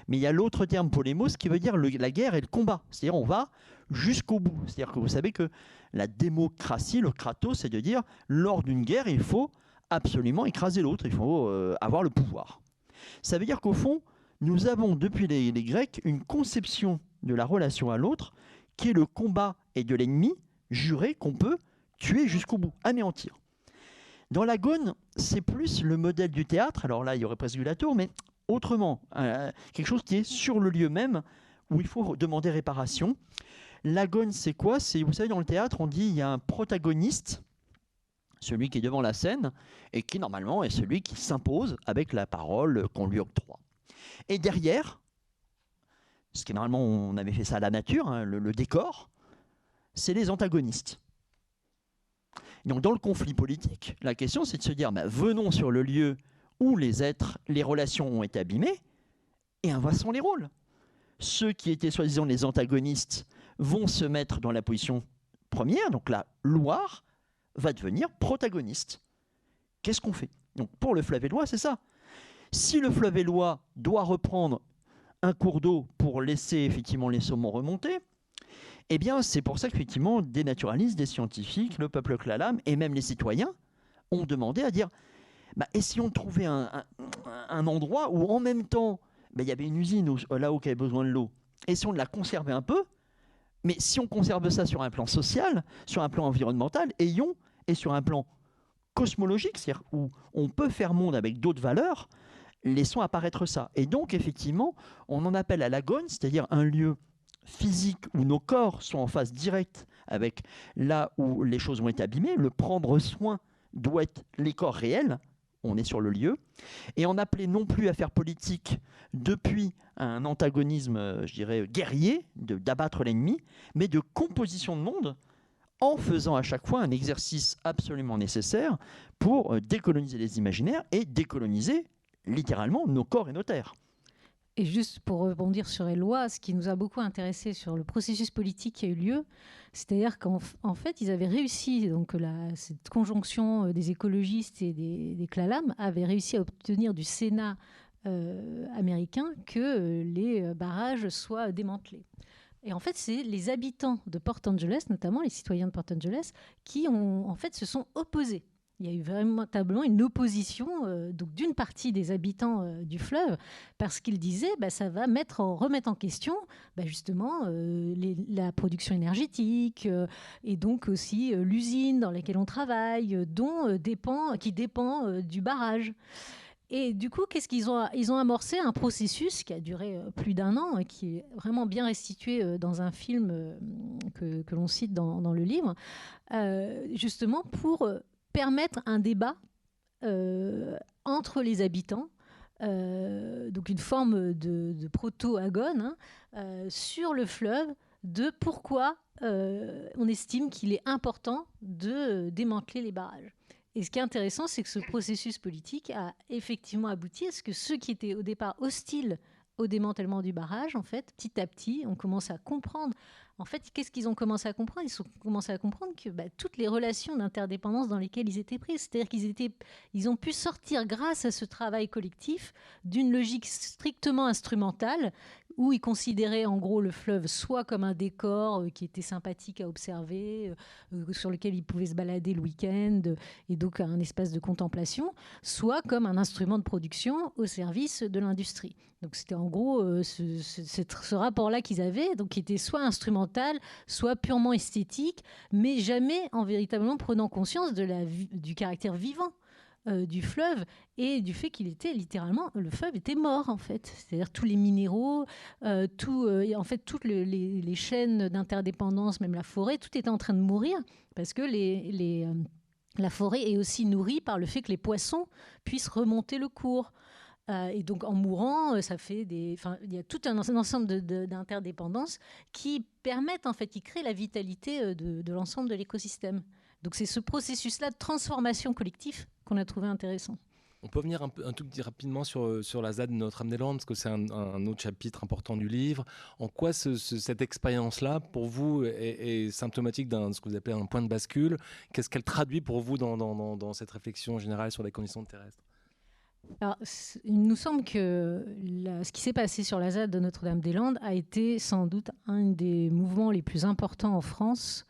Mais il y a l'autre terme polémos qui veut dire la guerre et le combat. C'est-à-dire on va jusqu'au bout. C'est-à-dire que vous savez que la démocratie, le kratos, c'est de dire lors d'une guerre, il faut absolument écraser l'autre, il faut euh, avoir le pouvoir. Ça veut dire qu'au fond, nous avons depuis les Grecs une conception de la relation à l'autre, qui est le combat et de l'ennemi juré qu'on peut tuer jusqu'au bout, anéantir. Dans la Gaune, c'est plus le modèle du théâtre, alors là il y aurait presque eu la tour, mais autrement, euh, quelque chose qui est sur le lieu même où il faut demander réparation. La Gaune, c'est quoi? C'est, vous savez, dans le théâtre, on dit il y a un protagoniste, celui qui est devant la scène, et qui normalement est celui qui s'impose avec la parole qu'on lui octroie. Et derrière, ce qui normalement on avait fait ça à la nature, hein, le, décor, c'est les antagonistes. Donc dans le conflit politique, la question c'est de se dire, bah, venons sur le lieu où les êtres, les relations ont été abîmées, et inversons les rôles. Ceux qui étaient soi-disant les antagonistes vont se mettre dans la position première, donc la Loire va devenir protagoniste. Qu'est-ce qu'on fait? Donc pour le fleuve Éloi, c'est ça. Si le fleuve Éloi doit reprendre un cours d'eau pour laisser effectivement les saumons remonter, eh bien, c'est pour ça qu'effectivement, des naturalistes, des scientifiques, le peuple Klalam et même les citoyens ont demandé à dire bah, essayons de trouver un, endroit où en même temps, bah, il y avait une usine là où il avait besoin de l'eau. Essayons de la conserver un peu, mais si on conserve ça sur un plan social, sur un plan environnemental, ayons, et sur un plan cosmologique, c'est-à-dire où on peut faire monde avec d'autres valeurs, laissons apparaître ça. Et donc, effectivement, on en appelle à l'agone, c'est-à-dire un lieu physique où nos corps sont en phase directe avec là où les choses ont été abîmées. Le prendre soin doit être les corps réels. On est sur le lieu. Et on appelait non plus à faire politique depuis un antagonisme, euh, je dirais, guerrier, d'abattre l'ennemi, mais de composition de monde en faisant à chaque fois un exercice absolument nécessaire pour euh, décoloniser les imaginaires et décoloniser littéralement nos corps et nos terres. Et juste pour rebondir sur les lois, ce qui nous a beaucoup intéressé sur le processus politique qui a eu lieu, c'est-à-dire qu'en fait, ils avaient réussi, donc cette conjonction euh, des écologistes et des, des avait réussi à obtenir du Sénat américains que les barrages soient démantelés. Et en fait, c'est les habitants de Port Angeles, notamment les citoyens de Port Angeles, qui en fait, se sont opposés il y a eu véritablement une opposition euh, donc d'une partie des habitants euh, du fleuve parce qu'ils disaient bah, ça va remettre en question bah, justement euh, la production énergétique et donc aussi l'usine dans laquelle on travaille dont dépend qui dépend du barrage. Et du coup, qu'est-ce qu'ils ont Ils ont amorcé un processus qui a duré plus d'un an et qui est vraiment bien restitué dans un film que, l'on cite dans, le livre, justement pour permettre un débat euh, entre les habitants, euh, donc une forme de, proto-agone hein, euh, sur le fleuve de pourquoi on estime qu'il est important de démanteler les barrages. Et ce qui est intéressant, c'est que ce processus politique a effectivement abouti à ce que ceux qui étaient au départ hostiles au démantèlement du barrage, en fait, petit à petit, on commence à comprendre en fait, qu'est-ce qu'ils ont commencé à comprendre? Ils ont commencé à comprendre que bah, toutes les relations d'interdépendance dans lesquelles ils étaient pris, c'est-à-dire qu'ils étaient, ils ont pu sortir grâce à ce travail collectif d'une logique strictement instrumentale où ils considéraient en gros le fleuve soit comme un décor euh, qui était sympathique à observer, euh, euh, sur lequel ils pouvaient se balader le week-end, et donc un espace de contemplation, soit comme un instrument de production au service de l'industrie. Donc c'était en gros ce, rapport-là qu'ils avaient, donc qui était soit instrumental soit purement esthétique, mais jamais en véritablement prenant conscience du caractère vivant euh, du fleuve et du fait qu'il était littéralement le fleuve était mort en fait. C'est-à-dire tous les minéraux euh, tout euh, en fait toutes les, chaînes d'interdépendance même la forêt tout était en train de mourir parce que les la forêt est aussi nourrie par le fait que les poissons puissent remonter le cours euh, et donc en mourant, euh, ça fait des, il y a tout un, ensemble d'interdépendances qui permettent en fait, qui créent la vitalité euh, de, l'ensemble de l'écosystème. Donc c'est ce processus-là de transformation collective qu'on a trouvé intéressant. On peut venir un, tout petit rapidement sur, sur la ZAD de Notre-Dame-des-Landes, parce que c'est un, autre chapitre important du livre. En quoi cette expérience-là, pour vous, est, symptomatique d'un ce que vous appelez un point de bascule? Qu'est-ce qu'elle traduit pour vous dans cette réflexion générale sur les conditions terrestres? Il nous semble que ce qui s'est passé sur la ZAD de Notre-Dame-des-Landes a été sans doute un des mouvements les plus importants en France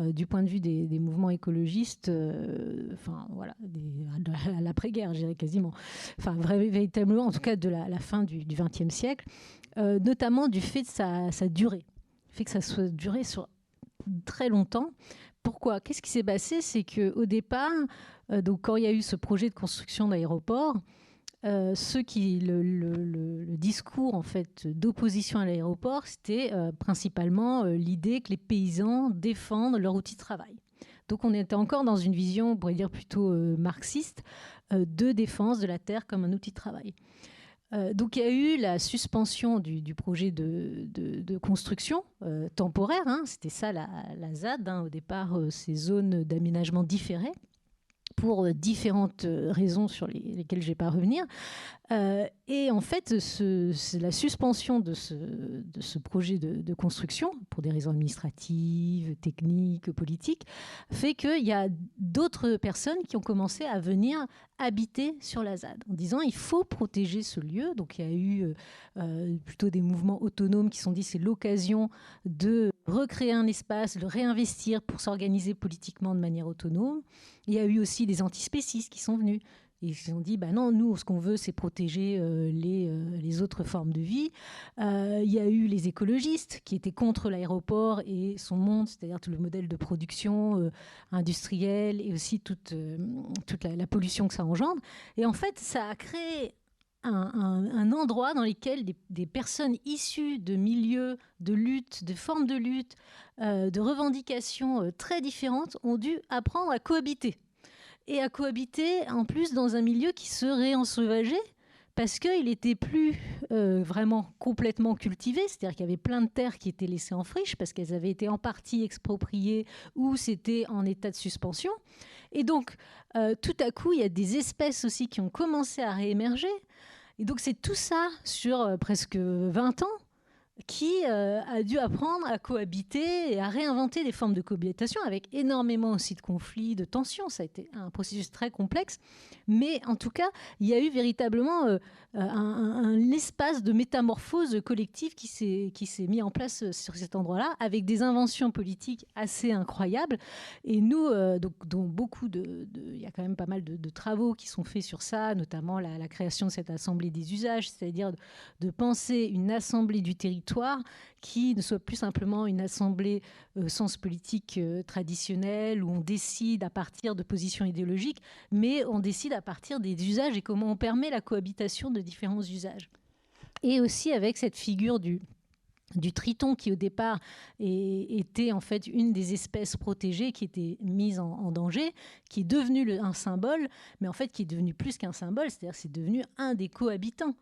euh, du point de vue des, mouvements écologistes, euh, enfin voilà, à l'après-guerre, je dirais quasiment, enfin véritablement, en tout cas de la, fin du XXe siècle, euh, notamment du fait de sa, durée, le fait que ça soit duré sur très longtemps. Pourquoi? Qu'est-ce qui s'est passé? C'est que au départ, donc quand il y a eu ce projet de construction d'aéroport, euh, qui le, discours en fait d'opposition à l'aéroport, c'était euh, principalement l'idée que les paysans défendent leur outil de travail. Donc on était encore dans une vision, on pourrait dire plutôt marxiste, de défense de la terre comme un outil de travail. donc il y a eu la suspension du, projet de, construction temporaire, hein. c'était ça la, ZAD, hein, au départ ces zones d'aménagement différées pour euh, différentes euh, raisons sur lesquelles je ne vais pas revenir. Euh, et en fait, la suspension de ce, de ce projet de, construction, pour des raisons administratives, techniques, politiques, fait qu'il y a d'autres personnes qui ont commencé à venir habiter sur la ZAD, en disant il faut protéger ce lieu. Donc il y a eu plutôt des mouvements autonomes qui sont dit c'est l'occasion de recréer un espace, le réinvestir pour s'organiser politiquement de manière autonome. Il y a eu aussi des antispécistes qui sont venus. Ils se ont dit, bah non, nous, ce qu'on veut, c'est protéger euh, les, euh, les, autres formes de vie. Euh, il y a eu les écologistes qui étaient contre l'aéroport et son monde, c'est-à-dire tout le modèle de production industrielle et aussi toute, toute la, pollution que ça engendre. Et en fait, ça a créé un, endroit dans lequel des, personnes issues de milieux de lutte, de formes de lutte, euh, de revendications euh, très différentes ont dû apprendre à cohabiter. Et à cohabiter en plus dans un milieu qui serait ensauvagé parce qu'il n'était plus euh, vraiment complètement cultivé, c'est-à-dire qu'il y avait plein de terres qui étaient laissées en friche parce qu'elles avaient été en partie expropriées ou c'était en état de suspension. Et donc, tout à coup, il y a des espèces aussi qui ont commencé à réémerger. Et donc c'est tout ça sur euh, presque 20 ans qui euh, a dû apprendre à cohabiter et à réinventer des formes de cohabitation avec énormément aussi de conflits, de tensions. Ça a été un processus très complexe. Mais en tout cas, il y a eu véritablement euh, un, espace de métamorphose collective qui s'est mis en place sur cet endroit-là, avec des inventions politiques assez incroyables. Et nous, euh, donc, beaucoup de, Il y a quand même pas mal de, travaux qui sont faits sur ça, notamment la, création de cette assemblée des usages, c'est-à-dire de penser une assemblée du territoire qui ne soit plus simplement une assemblée euh, sens politique euh, traditionnelle où on décide à partir de positions idéologiques, mais on décide à partir des usages et comment on permet la cohabitation de différents usages. Et aussi avec cette figure du, triton qui au départ était en fait une des espèces protégées qui était mise en, danger, qui est devenu un symbole, mais en fait qui est devenu plus qu'un symbole, c'est-à-dire c'est devenu un des cohabitants.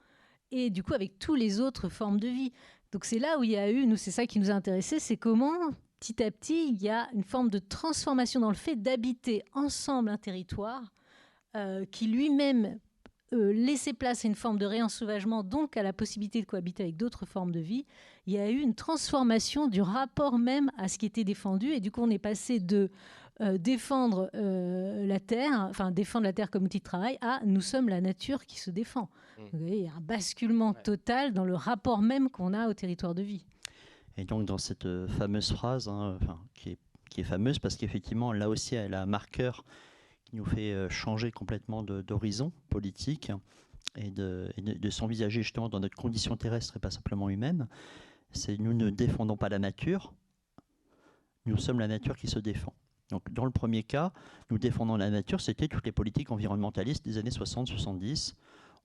Et du coup avec toutes les autres formes de vie. Donc c'est là où il y a eu, nous c'est ça qui nous a intéressé, c'est comment petit à petit il y a une forme de transformation dans le fait d'habiter ensemble un territoire euh, qui lui-même euh, laissait place à une forme de réensauvagement, donc à la possibilité de cohabiter avec d'autres formes de vie. Il y a eu une transformation du rapport même à ce qui était défendu et du coup on est passé de euh, défendre la terre, enfin défendre la terre comme outil de travail, à nous sommes la nature qui se défend. Mmh. il y a un basculement total dans le rapport même qu'on a au territoire de vie. Et donc dans cette euh, fameuse phrase, hein, qui, est, qui, est, fameuse parce qu'effectivement là aussi elle a un marqueur qui nous fait euh, changer complètement d'horizon politique et de, de, s'envisager justement dans notre condition terrestre et pas simplement humaine, c'est nous ne défendons pas la nature, nous sommes la nature qui se défend. Donc, dans le premier cas, nous défendons la nature, c'était toutes les politiques environnementalistes des années 60-70,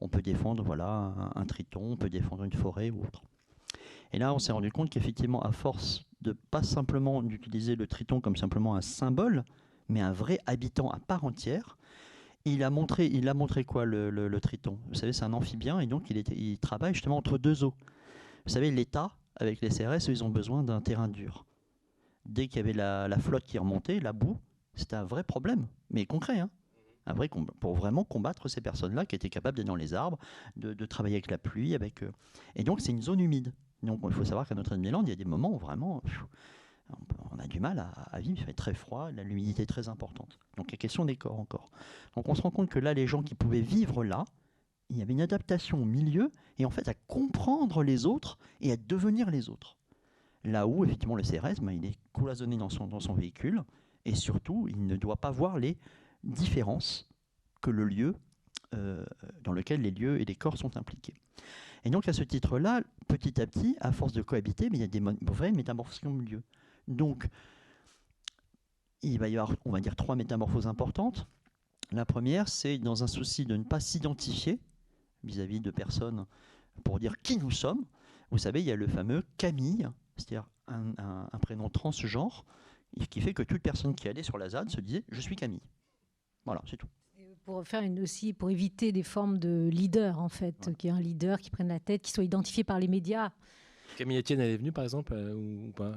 on peut défendre voilà, un, triton, on peut défendre une forêt ou autre. Et là, on s'est rendu compte qu'effectivement, à force de pas simplement d'utiliser le triton comme simplement un symbole, mais un vrai habitant à part entière, il a montré, quoi le, triton? Vous savez, c'est un amphibien et donc il travaille justement entre deux eaux. Vous savez, l'État, avec les CRS, ils ont besoin d'un terrain dur. Dès qu'il y avait la, la, flotte qui remontait, la boue, c'était un vrai problème, mais concret. Hein pour vraiment combattre ces personnes-là qui étaient capables d'être dans les arbres, de, travailler avec la pluie. Avec, euh, Et donc, c'est une zone humide. Donc, il faut savoir qu'à Notre-Dame-des-Landes, il y a des moments où vraiment on a du mal à, vivre, il fait très froid, l'humidité est très importante. Donc, il y a question des corps encore. Donc, on se rend compte que là, les gens qui pouvaient vivre là, il y avait une adaptation au milieu et en fait à comprendre les autres et à devenir les autres. Là où, effectivement, le CRS, ben, il est cloisonné dans son, dans son véhicule et surtout, il ne doit pas voir les différence que le lieu euh, dans lequel les lieux et les corps sont impliqués. Et donc à ce titre-là, petit à petit, à force de cohabiter, mais il y a des vraies métamorphoses ont lieu. Donc, il va y avoir, on va dire, trois métamorphoses importantes. La première, c'est dans un souci de ne pas s'identifier vis-à-vis de personnes pour dire qui nous sommes. Vous savez, il y a le fameux Camille, c'est-à-dire un, prénom transgenre, qui fait que toute personne qui allait sur la ZAD se disait Je suis Camille. Voilà, c'est tout. Pour faire une aussi, pour éviter des formes de leader en fait, qui est un leader qui prenne la tête, qui soit identifié par les médias. Camille Etienne, elle est venue par exemple euh, ou pas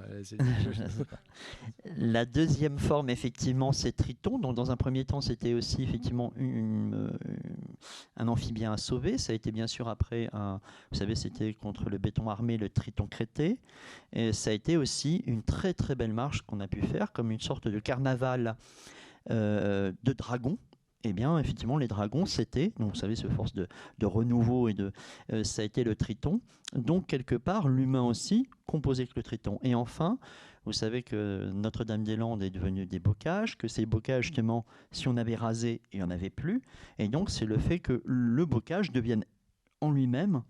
La deuxième forme, effectivement, c'est Triton. Donc, dans un premier temps, c'était aussi effectivement euh, un amphibien à sauver. Ça a été bien sûr après, un, vous savez, c'était contre le béton armé, le Triton crété. Et ça a été aussi une très très belle marche qu'on a pu faire, comme une sorte de carnaval euh, de dragons. Eh bien, effectivement, les dragons, c'était, vous savez, ce force de, renouveau et de, euh, ça a été le triton. Donc, quelque part, l'humain aussi composé avec le triton. Et enfin, vous savez que Notre-Dame-des-Landes est devenue des bocages, que ces bocages, justement, si on avait rasé, il n'y en avait plus. Et donc, c'est le fait que le bocage devienne en lui-même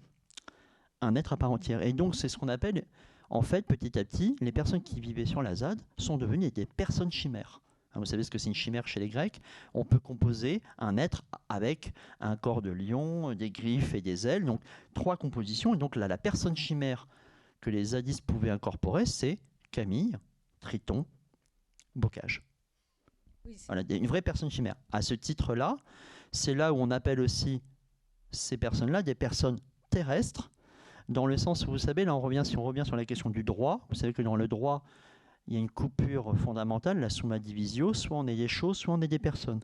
un être à part entière. Et donc, c'est ce qu'on appelle, en fait, petit à petit, les personnes qui vivaient sur la ZAD sont devenues des personnes chimères. Hein, vous savez ce que c'est une chimère chez les Grecs? On peut composer un être avec un corps de lion, des griffes et des ailes. Donc trois compositions. Et donc là, la personne chimère que les zadistes pouvaient incorporer, c'est Camille, Triton, Bocage. voilà, une vraie personne chimère. À ce titre-là, c'est là où on appelle aussi ces personnes-là des personnes terrestres, dans le sens où vous savez, là on revient, si on revient sur la question du droit, vous savez que dans le droit, il y a une coupure fondamentale, la summa divisio, soit on est des choses, soit on est des personnes.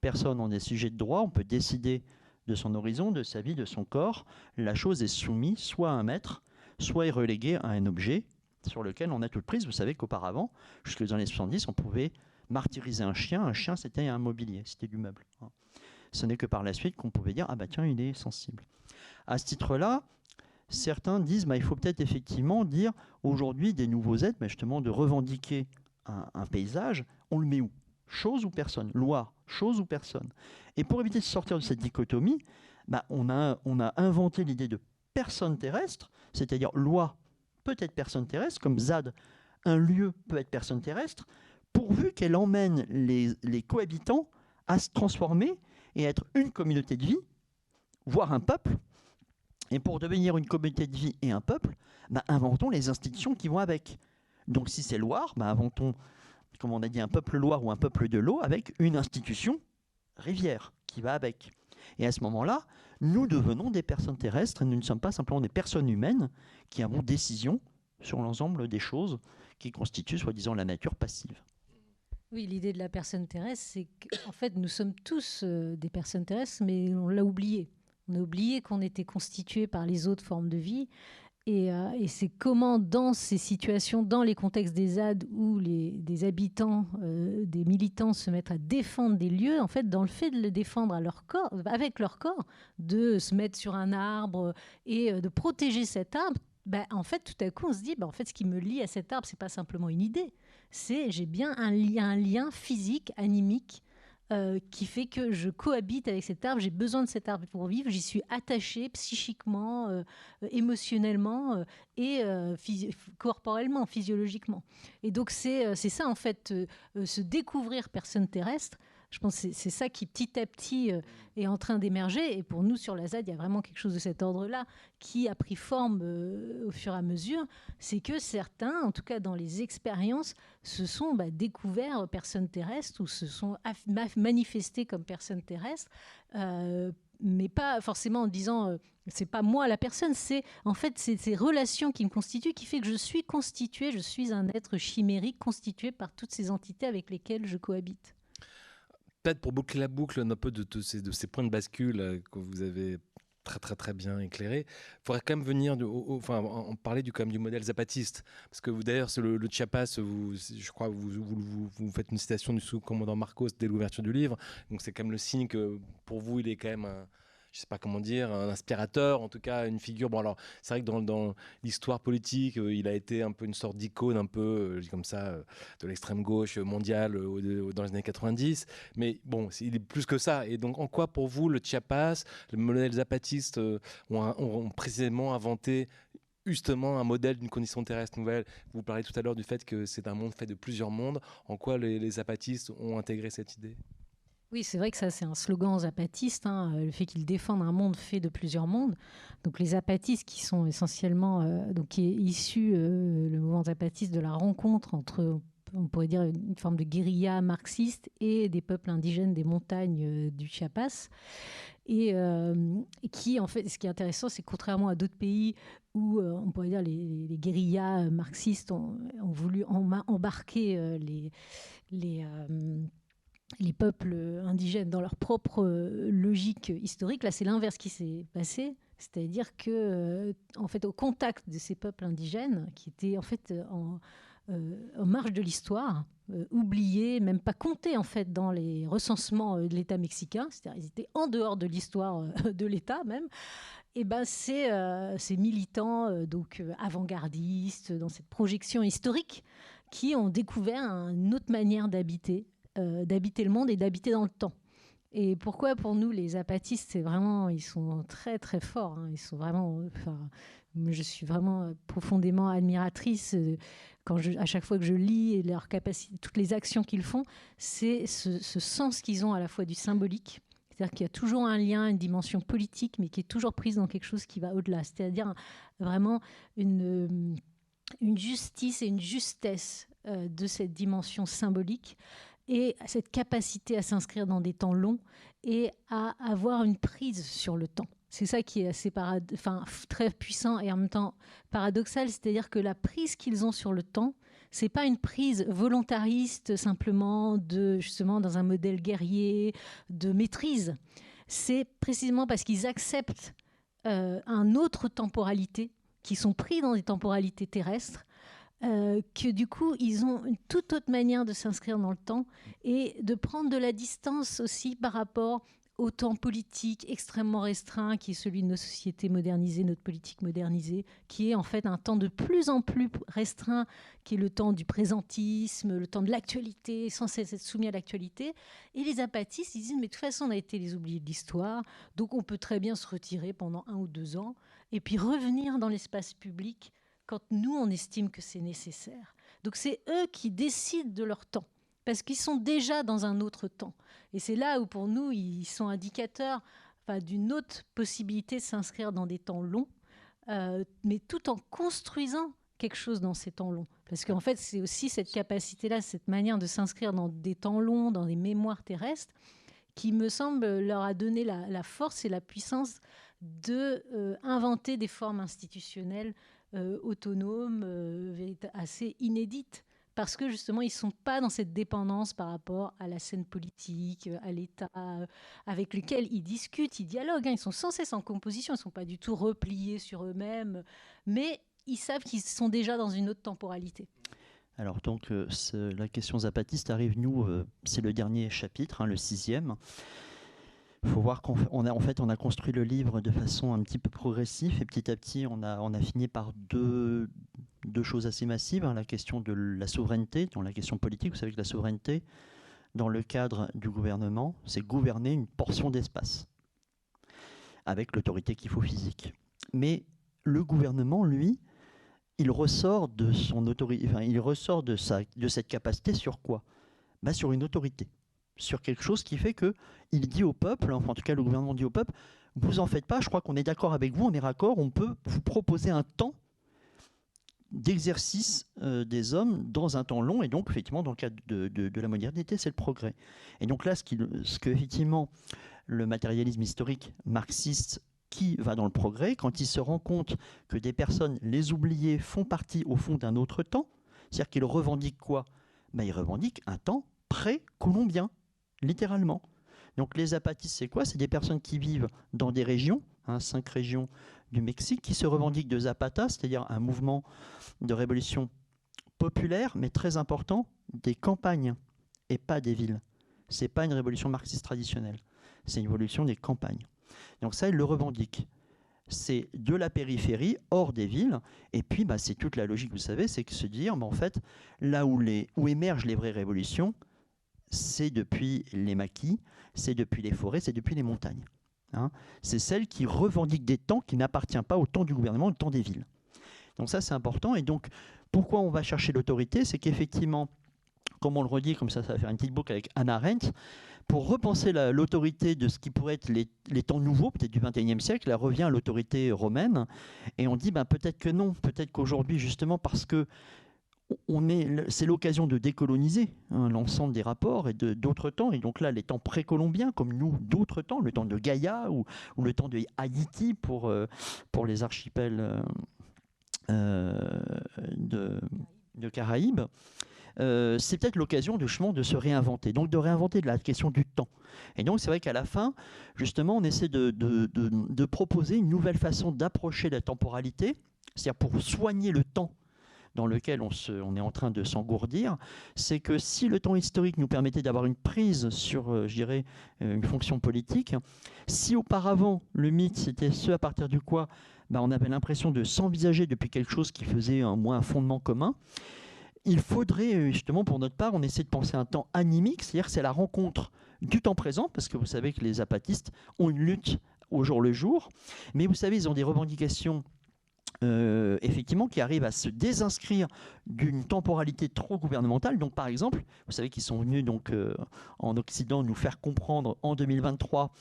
Personne, on est sujet de droit, on peut décider de son horizon, de sa vie, de son corps. La chose est soumise soit à un maître, soit est relégué à un objet sur lequel on a toute prise. Vous savez qu'auparavant, jusque dans les 70, on pouvait martyriser un chien. Un chien, c'était un mobilier, c'était du meuble. Hein. Ce n'est que par la suite qu'on pouvait dire ah bah tiens, il est sensible. À ce titre-là, certains disent bah, il faut peut-être effectivement dire aujourd'hui des nouveaux aides, mais justement de revendiquer un, paysage, on le met où? Chose ou personne? Loi, chose ou personne? Et pour éviter de sortir de cette dichotomie, bah, on, a, inventé l'idée de personne terrestre, c'est-à-dire loi peut être personne terrestre, comme ZAD, un lieu peut être personne terrestre, pourvu qu'elle emmène les, les cohabitants à se transformer et être une communauté de vie, voire un peuple. Et pour devenir une communauté de vie et un peuple, bah, inventons les institutions qui vont avec. Donc si c'est Loire, bah, inventons, comme on a dit, un peuple Loire ou un peuple de l'eau avec une institution rivière qui va avec. Et à ce moment-là, nous devenons des personnes terrestres et nous ne sommes pas simplement des personnes humaines qui avons décision sur l'ensemble des choses qui constituent, soi-disant, la nature passive. Oui, l'idée de la personne terrestre, c'est qu'en fait, nous sommes tous euh, des personnes terrestres, mais on l'a oublié. On a oublié qu'on était constitué par les autres formes de vie. Et, euh, c'est comment, dans ces situations, dans les contextes des ZAD où les, des habitants, euh, des militants se mettent à défendre des lieux, en fait, dans le fait de le défendre à leur corps, avec leur corps, de se mettre sur un arbre et de protéger cet arbre, ben, en fait, tout à coup, on se dit, ben, en fait, ce qui me lie à cet arbre, c'est pas simplement une idée, c'est j'ai bien un lien, un lien physique, animique, euh, qui fait que je cohabite avec cet arbre, j'ai besoin de cet arbre pour vivre, j'y suis attachée psychiquement, euh, émotionnellement euh, et corporellement, physiologiquement. Et donc c'est ça en fait, se découvrir personne terrestre, je pense que c'est ça qui petit à petit euh, est en train d'émerger. Et pour nous, sur la ZAD, il y a vraiment quelque chose de cet ordre-là qui a pris forme euh, au fur et à mesure. C'est que certains, en tout cas dans les expériences, se sont bah, découverts personnes terrestres ou se sont manifestés comme personnes terrestres. Euh, mais pas forcément en disant c'est pas moi la personne, c'est en fait c'est ces relations qui me constituent qui fait que je suis constitué, je suis un être chimérique constitué par toutes ces entités avec lesquelles je cohabite peut-être pour boucler la boucle un peu de, ces, points de bascule euh, que vous avez très très très bien éclairé. Il faudrait quand même venir, de, parler du, modèle zapatiste, parce que d'ailleurs, le, le Chiapas, je crois, vous, vous, faites une citation du sous-commandant Marcos dès l'ouverture du livre, donc c'est quand même le signe que pour vous, il est quand même un, je sais pas comment dire, un inspirateur, en tout cas une figure. Bon alors, c'est vrai que dans, l'histoire politique, euh, il a été un peu une sorte d'icône, un peu euh, comme ça, euh, de l'extrême gauche mondiale dans les années 90. Mais bon, il est plus que ça. Et donc, en quoi pour vous le Chiapas, le modèle zapatiste ont, précisément inventé justement un modèle d'une condition terrestre nouvelle? Vous parlez tout à l'heure du fait que c'est un monde fait de plusieurs mondes. En quoi les zapatistes ont intégré cette idée? Oui, c'est vrai que ça, c'est un slogan zapatiste, hein, euh, le fait qu'ils défendent un monde fait de plusieurs mondes. Donc les zapatistes qui sont essentiellement, euh, donc qui est issu, euh, le mouvement zapatiste, de la rencontre entre, on pourrait dire, une forme de guérilla marxiste et des peuples indigènes des montagnes du Chiapas. Et, qui, en fait, ce qui est intéressant, c'est contrairement à d'autres pays où, on pourrait dire, les, les guérillas marxistes ont, ont voulu embarquer les... les les peuples indigènes dans leur propre euh, logique historique. Là, c'est l'inverse qui s'est passé. C'est-à-dire que, euh, en fait, au contact de ces peuples indigènes, qui étaient en fait en, euh, marge de l'histoire, oubliés, même pas comptés en fait dans les recensements de l'État mexicain, c'est-à-dire ils étaient en dehors de l'histoire de l'État même. Et ben c'est ces militants donc avant-gardistes dans cette projection historique qui ont découvert une autre manière d'habiter euh, d'habiter le monde et d'habiter dans le temps. Et pourquoi pour nous les apatistes, c'est vraiment, ils sont très très forts. Hein. ils sont vraiment, enfin, je suis vraiment profondément admiratrice euh, quand à chaque fois que je lis leur capacité, toutes les actions qu'ils font, c'est ce, sens qu'ils ont à la fois du symbolique, c'est-à-dire qu'il y a toujours un lien, une dimension politique, mais qui est toujours prise dans quelque chose qui va au-delà. C'est-à-dire vraiment une, une justice et une justesse euh, de cette dimension symbolique et cette capacité à s'inscrire dans des temps longs et à avoir une prise sur le temps. C'est ça qui est assez enfin, très puissant et en même temps paradoxal, c'est-à-dire que la prise qu'ils ont sur le temps, c'est pas une prise volontariste simplement de justement dans un modèle guerrier de maîtrise. C'est précisément parce qu'ils acceptent euh, un autre temporalité qui sont pris dans des temporalités terrestres, euh, que du coup, ils ont une toute autre manière de s'inscrire dans le temps et de prendre de la distance aussi par rapport au temps politique extrêmement restreint qui est celui de nos sociétés modernisées, notre politique modernisée, qui est en fait un temps de plus en plus restreint, qui est le temps du présentisme, le temps de l'actualité, sans cesse être soumis à l'actualité. Et les apathistes, ils disent, mais de toute façon, on a été les oubliés de l'histoire, donc on peut très bien se retirer pendant un ou deux ans, et puis revenir dans l'espace public quand nous, on estime que c'est nécessaire. Donc c'est eux qui décident de leur temps, parce qu'ils sont déjà dans un autre temps. Et c'est là où pour nous, ils sont indicateurs d'une autre possibilité de s'inscrire dans des temps longs, euh, mais tout en construisant quelque chose dans ces temps longs. Parce qu'en fait, c'est aussi cette capacité-là, cette manière de s'inscrire dans des temps longs, dans des mémoires terrestres, qui me semble leur a donné la, force et la puissance de euh, inventer des formes institutionnelles euh, autonomes, assez inédites parce que justement, ils ne sont pas dans cette dépendance par rapport à la scène politique, euh, à l'État, euh, avec lequel ils discutent, ils dialoguent. Hein. Ils sont sans cesse en composition, ils ne sont pas du tout repliés sur eux-mêmes, mais ils savent qu'ils sont déjà dans une autre temporalité. Alors donc, euh, la question zapatiste arrive, nous, c'est le dernier chapitre, hein, le sixième. Faut voir qu'on a en fait on a construit le livre de façon un petit peu progressive et petit à petit on a on a fini par deux, deux choses assez massives. Hein. la question de la souveraineté, dans la question politique, vous savez que la souveraineté, dans le cadre du gouvernement, c'est gouverner une portion d'espace, avec l'autorité qu'il faut physique. Mais le gouvernement, lui, il ressort de son autorité, enfin, il ressort de, sa, de cette capacité sur quoi? Bah, Sur une autorité, sur quelque chose qui fait que il dit au peuple, enfin en tout cas le gouvernement dit au peuple, vous en faites pas, je crois qu'on est d'accord avec vous, on est raccord, on peut vous proposer un temps d'exercice euh, des hommes dans un temps long, et donc effectivement dans le cadre de, la modernité, c'est le progrès. Et donc là, ce, que effectivement le matérialisme historique marxiste qui va dans le progrès, quand il se rend compte que des personnes, les oubliées, font partie au fond d'un autre temps, c'est-à-dire qu'il revendique quoi? Ben, Il revendique un temps pré-colombien, littéralement. Donc les apatistes, c'est quoi? C'est des personnes qui vivent dans des régions, hein, cinq régions du Mexique, qui se revendiquent de Zapata, c'est-à-dire un mouvement de révolution populaire, mais très important, des campagnes et pas des villes. Ce n'est pas une révolution marxiste traditionnelle, c'est une révolution des campagnes. Donc ça, ils le revendiquent. C'est de la périphérie, hors des villes, et puis bah, c'est toute la logique, vous savez, c'est que se dire, bah, en fait, là où, émergent les vraies révolutions, c'est depuis les maquis, c'est depuis les forêts, c'est depuis les montagnes. Hein. c'est celle qui revendique des temps qui n'appartiennent pas au temps du gouvernement, au temps des villes. Donc ça, c'est important. Et donc, pourquoi on va chercher l'autorité? C'est qu'effectivement, comme on le redit, comme ça, ça va faire une petite boucle avec Anna Arendt, pour repenser l'autorité de ce qui pourrait être les, temps nouveaux, peut-être du XXIe siècle, elle revient à l'autorité romaine. Et on dit, ben, peut-être que non, peut-être qu'aujourd'hui, justement, parce que c'est l'occasion de décoloniser hein, l'ensemble des rapports et d'autres temps. Et donc là, les temps précolombiens, comme nous, d'autres temps, le temps de Gaïa ou, le temps de Haïti pour, euh, pour les archipels euh, euh, de, Caraïbes. c'est peut-être l'occasion de chemin de se réinventer, donc de réinventer la question du temps. Et donc c'est vrai qu'à la fin, justement, on essaie de, de proposer une nouvelle façon d'approcher la temporalité, c'est-à-dire pour soigner le temps dans lequel on, est en train de s'engourdir, c'est que si le temps historique nous permettait d'avoir une prise sur, euh, je euh, une fonction politique, si auparavant le mythe c'était ce à partir du quoi bah, on avait l'impression de s'envisager depuis quelque chose qui faisait un moins un fondement commun, il faudrait euh, justement pour notre part, on essaie de penser un temps animique, c'est-à-dire c'est la rencontre du temps présent, parce que vous savez que les apatistes ont une lutte au jour le jour, mais vous savez, ils ont des revendications euh, effectivement, qui arrivent à se désinscrire d'une temporalité trop gouvernementale. Donc, par exemple, vous savez qu'ils sont venus donc euh, en Occident nous faire comprendre en 2023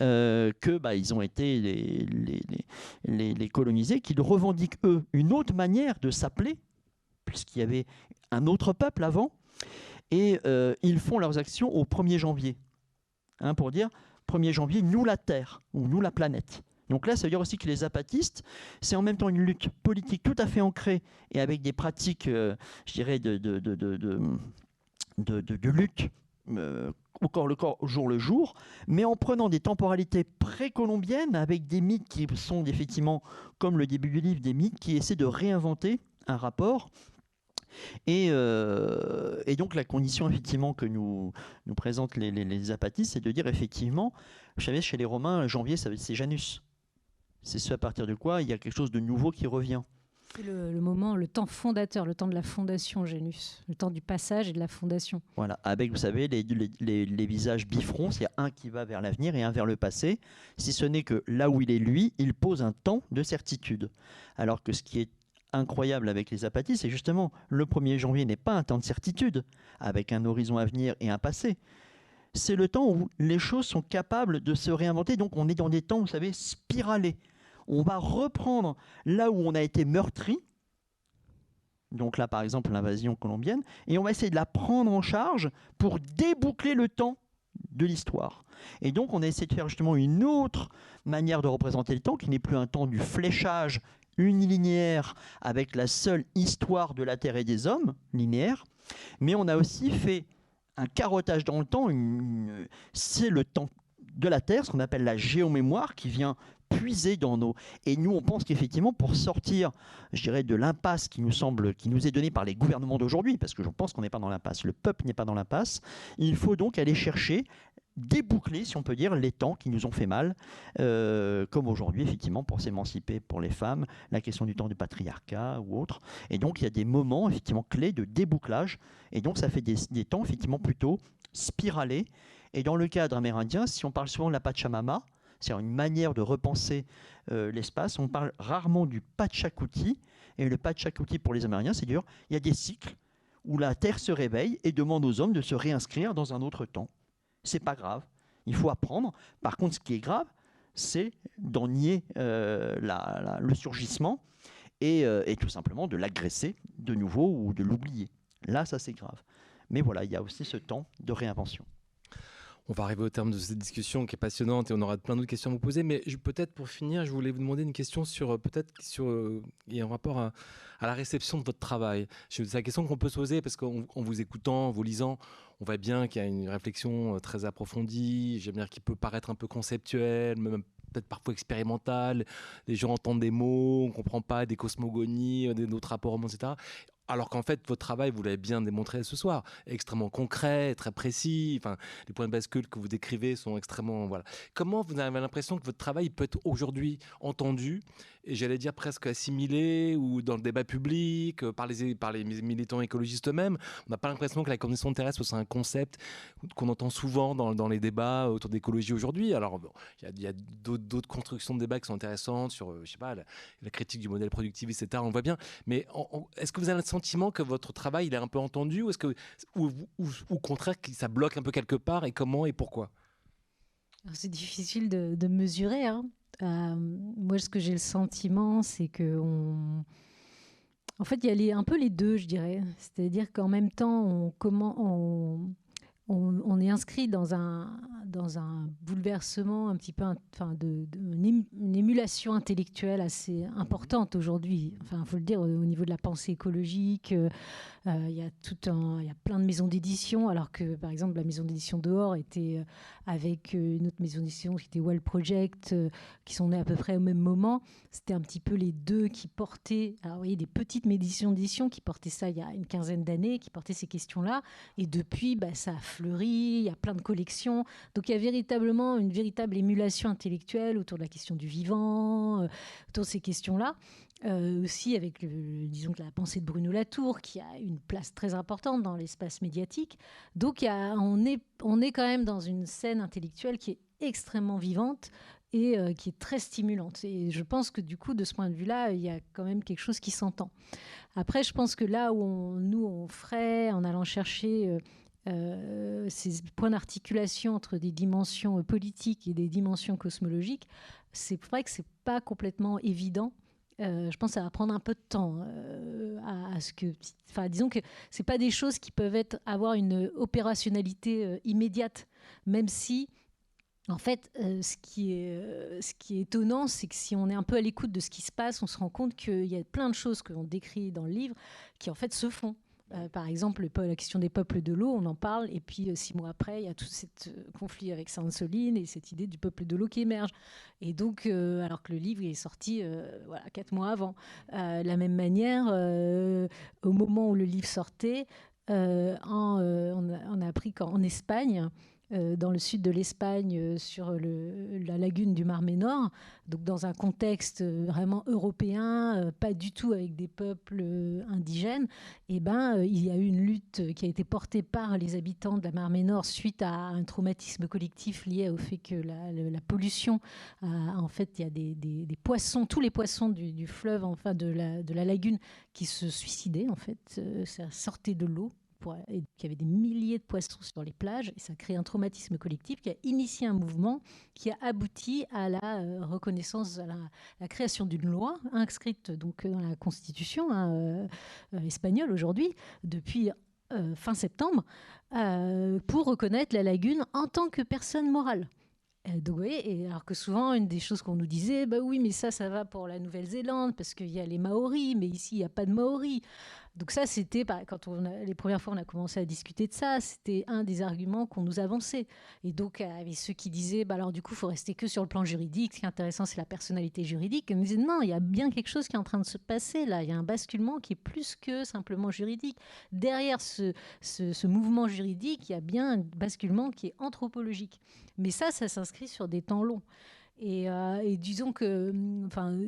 euh, que bah, ils ont été les, les, les, colonisés, qu'ils revendiquent eux une autre manière de s'appeler, puisqu'il y avait un autre peuple avant, et ils font leurs actions au 1er janvier, hein, pour dire 1er janvier, nous la Terre, ou nous la planète. Donc là, ça veut dire aussi que les apatistes, c'est en même temps une lutte politique tout à fait ancrée et avec des pratiques, euh, je dirais, de, lutte euh, au corps le corps jour le jour, mais en prenant des temporalités précolombiennes avec des mythes qui sont effectivement, comme le début du livre, des mythes qui essaient de réinventer un rapport. Et, euh, donc la condition effectivement que nous, nous présentent les, les, apathistes, c'est de dire effectivement, vous savez, chez les Romains, janvier, c'est Janus. C'est ce à partir de quoi il y a quelque chose de nouveau qui revient. C'est le, moment, le temps fondateur, le temps de la fondation, Janus, le temps du passage et de la fondation. Voilà, avec, vous savez, les, les, visages bifrons, c'est un qui va vers l'avenir et un vers le passé, si ce n'est que là où il est lui, il pose un temps de certitude. Alors que ce qui est incroyable avec les apathies, c'est justement le 1er janvier n'est pas un temps de certitude, avec un horizon à venir et un passé. C'est le temps où les choses sont capables de se réinventer, donc on est dans des temps, vous savez, spiralés on va reprendre là où on a été meurtri, donc là par exemple l'invasion colombienne, et on va essayer de la prendre en charge pour déboucler le temps de l'histoire. Et donc on a essayé de faire justement une autre manière de représenter le temps, qui n'est plus un temps du fléchage unilinéaire avec la seule histoire de la Terre et des hommes, linéaire, mais on a aussi fait un carottage dans le temps, c'est le temps de la Terre, ce qu'on appelle la géomémoire, qui vient puiser dans nos. Et nous, on pense qu'effectivement, pour sortir, je dirais, de l'impasse qui nous semble, qui nous est donnée par les gouvernements d'aujourd'hui, parce que je pense qu'on n'est pas dans l'impasse, le peuple n'est pas dans l'impasse, il faut donc aller chercher déboucler, si on peut dire, les temps qui nous ont fait mal, euh, comme aujourd'hui, effectivement, pour s'émanciper pour les femmes, la question du temps du patriarcat ou autre. Et donc, il y a des moments, effectivement, clés de débouclage. Et donc, ça fait des, des temps, effectivement, plutôt spiralés. Et dans le cadre amérindien, si on parle souvent de la Pachamama, c'est une manière de repenser euh, l'espace. On parle rarement du Pachacuti. Et le Pachacuti pour les Amérindiens, c'est dire il y a des cycles où la Terre se réveille et demande aux hommes de se réinscrire dans un autre temps. C'est pas grave. Il faut apprendre. Par contre, ce qui est grave, c'est d'en nier euh, le surgissement euh, et, tout simplement de l'agresser de nouveau ou de l'oublier. Là, ça c'est grave. Mais voilà, il y a aussi ce temps de réinvention. On va arriver au terme de cette discussion qui est passionnante et on aura plein d'autres questions à vous poser. Mais peut-être pour finir, je voulais vous demander une question sur euh, peut-être sur euh, a un rapport à, la réception de votre travail. C'est la question qu'on peut se poser parce qu'en vous écoutant, en vous lisant, on voit bien qu'il y a une réflexion euh, très approfondie. J'aime dire qui peut paraître un peu conceptuelle, même peut-être parfois expérimentale. Les gens entendent des mots, on ne comprend pas des cosmogonies, d'autres rapports etc alors qu'en fait, votre travail, vous l'avez bien démontré ce soir, extrêmement concret, très précis. Enfin, les points de bascule que vous décrivez sont extrêmement. Voilà. Comment vous avez l'impression que votre travail peut être aujourd'hui entendu et j'allais dire presque assimilé ou dans le débat public euh, par les, par les militants écologistes eux-mêmes On n'a pas l'impression que la condition terrestre soit un concept qu'on entend souvent dans, dans, les débats autour d'écologie aujourd'hui. Alors, il y a, d'autres constructions de débats qui sont intéressantes sur, euh, je sais pas, la, critique du modèle productiviste, etc. On voit bien. Mais est-ce que vous avez sentiment que votre travail il est un peu entendu ou est-ce que ou, au contraire ça bloque un peu quelque part et comment et pourquoi? C'est difficile de, mesurer. Hein. Euh, moi, ce que j'ai le sentiment, c'est que on... En fait, il y a les, un peu les deux, je dirais. C'est-à-dire qu'en même temps, on, comment, on, on, est inscrit dans un, dans un bouleversement un petit peu, enfin, de, une, émulation intellectuelle assez importante aujourd'hui. Enfin, faut le dire au, niveau de la pensée écologique. Euh, euh, il y a tout un, il y a plein de maisons d'édition, alors que par exemple la maison d'édition dehors était euh, avec une autre maison d'édition qui était Well Project, qui sont nées à peu près au même moment. C'était un petit peu les deux qui portaient. Alors, vous voyez, des petites maisons d'édition qui portaient ça il y a une quinzaine d'années, qui portaient ces questions-là. Et depuis, bah, ça a Il y a plein de collections. Donc il y a véritablement une véritable émulation intellectuelle autour de la question du vivant, euh, autour de ces questions-là. Euh, aussi avec disons la pensée de Bruno Latour qui a une place très importante dans l'espace médiatique. Donc on, est, on est quand même dans une scène intellectuelle qui est extrêmement vivante et euh, qui est très stimulante. Et je pense que du coup, de ce point de vue-là, il y a quand même quelque chose qui s'entend. Après, je pense que là où nous, on ferait, en allant chercher ces points d'articulation entre des dimensions politiques et des dimensions cosmologiques, c'est vrai que c'est pas complètement évident. Euh, je pense que ça va prendre un peu de temps euh, à, ce que, enfin, disons que c'est pas des choses qui peuvent être avoir une opérationnalité immédiate, même si en fait, ce, qui est, ce qui est étonnant, c'est que si on est un peu à l'écoute de ce qui se passe, on se rend compte qu'il y a plein de choses que l'on décrit dans le livre qui en fait se font. Euh, par exemple, la question des peuples de l'eau, on en parle, et puis euh, six mois après, il y a tout ce conflit avec Sainte-Soline et cette idée du peuple de l'eau qui émerge. Et donc, alors que le livre est sorti voilà, quatre mois avant. de la même manière, au moment où le livre sortait, on, on, a, appris qu'en Espagne, euh, dans le sud de l'Espagne, euh, sur la lagune du Mar Ménor, donc dans un contexte euh, vraiment européen, pas du tout avec des peuples indigènes, eh ben, il y a eu une lutte qui a été portée par les habitants de la Mar Ménor suite à un traumatisme collectif lié au fait que la, pollution, en fait, il y a des, poissons, tous les poissons du, fleuve, enfin de la, de la lagune, qui se suicidaient, en fait, ça sortait de l'eau il y avait des milliers de poissons sur les plages et ça a créé un traumatisme collectif qui a initié un mouvement qui a abouti à la euh, reconnaissance, à la, création d'une loi inscrite donc dans la constitution hein, euh, euh, espagnole aujourd'hui depuis fin septembre pour reconnaître la lagune en tant que personne morale. Donc, et alors que souvent, une des choses qu'on nous disait, bah oui, mais ça, ça va pour la Nouvelle-Zélande, parce qu'il y a les Maoris, mais ici, il n'y a pas de Maoris. Donc ça, c'était quand on les premières fois on a commencé à discuter de ça, c'était un des arguments qu'on nous avançait. Et donc il y avait ceux qui disaient, bah alors du coup, faut rester que sur le plan juridique. Ce qui est intéressant, c'est la personnalité juridique. Et on disait non, il y a bien quelque chose qui est en train de se passer là. Il y a un basculement qui est plus que simplement juridique. Derrière ce, ce mouvement juridique, il y a bien un basculement qui est anthropologique. Mais ça, ça s'inscrit sur des temps longs. Euh, et, disons que, mm, enfin,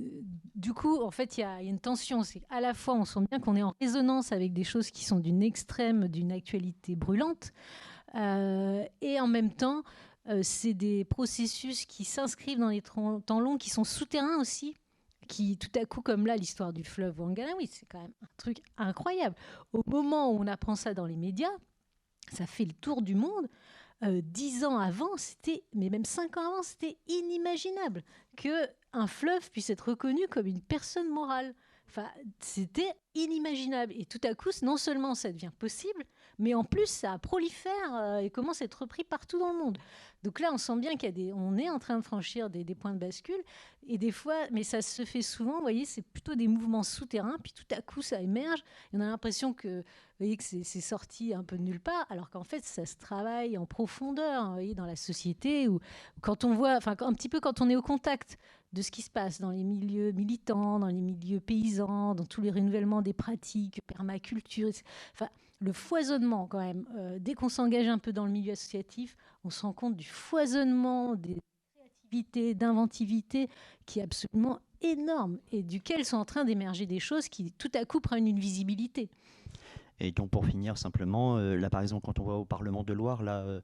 du coup, en fait, il y, a une tension. C'est à la fois, on sent bien qu'on est en résonance avec des choses qui sont d'une extrême, d'une actualité brûlante, euh, et en même temps, euh, c'est des processus qui s'inscrivent dans les temps longs, qui sont souterrains aussi, qui tout à coup, comme là, l'histoire du fleuve Wanganawi, c'est quand même un truc incroyable. Au moment où on apprend ça dans les médias, ça fait le tour du monde. Euh, dix ans avant, c'était, mais même cinq ans avant, c'était inimaginable que un fleuve puisse être reconnu comme une personne morale. Enfin, c'était inimaginable. Et tout à coup, non seulement ça devient possible, mais en plus, ça prolifère euh, et commence à être repris partout dans le monde. Donc là, on sent bien qu'il est en train de franchir des, points de bascule. Et des fois, mais ça se fait souvent, vous voyez, c'est plutôt des mouvements souterrains, puis tout à coup, ça émerge. Et on a l'impression que, voyez, que c'est sorti un peu de nulle part, alors qu'en fait, ça se travaille en profondeur, hein, vous voyez, dans la société, ou quand on voit, enfin, un petit peu quand on est au contact de ce qui se passe dans les milieux militants, dans les milieux paysans, dans tous les renouvellements des pratiques, permaculture, enfin, le foisonnement quand même. Euh, dès qu'on s'engage un peu dans le milieu associatif, on se rend compte du foisonnement, des créativités, d'inventivité qui est absolument énorme et duquel sont en train d'émerger des choses qui tout à coup prennent une visibilité. Et donc pour finir simplement, euh, là par exemple quand on va au Parlement de Loire, là euh,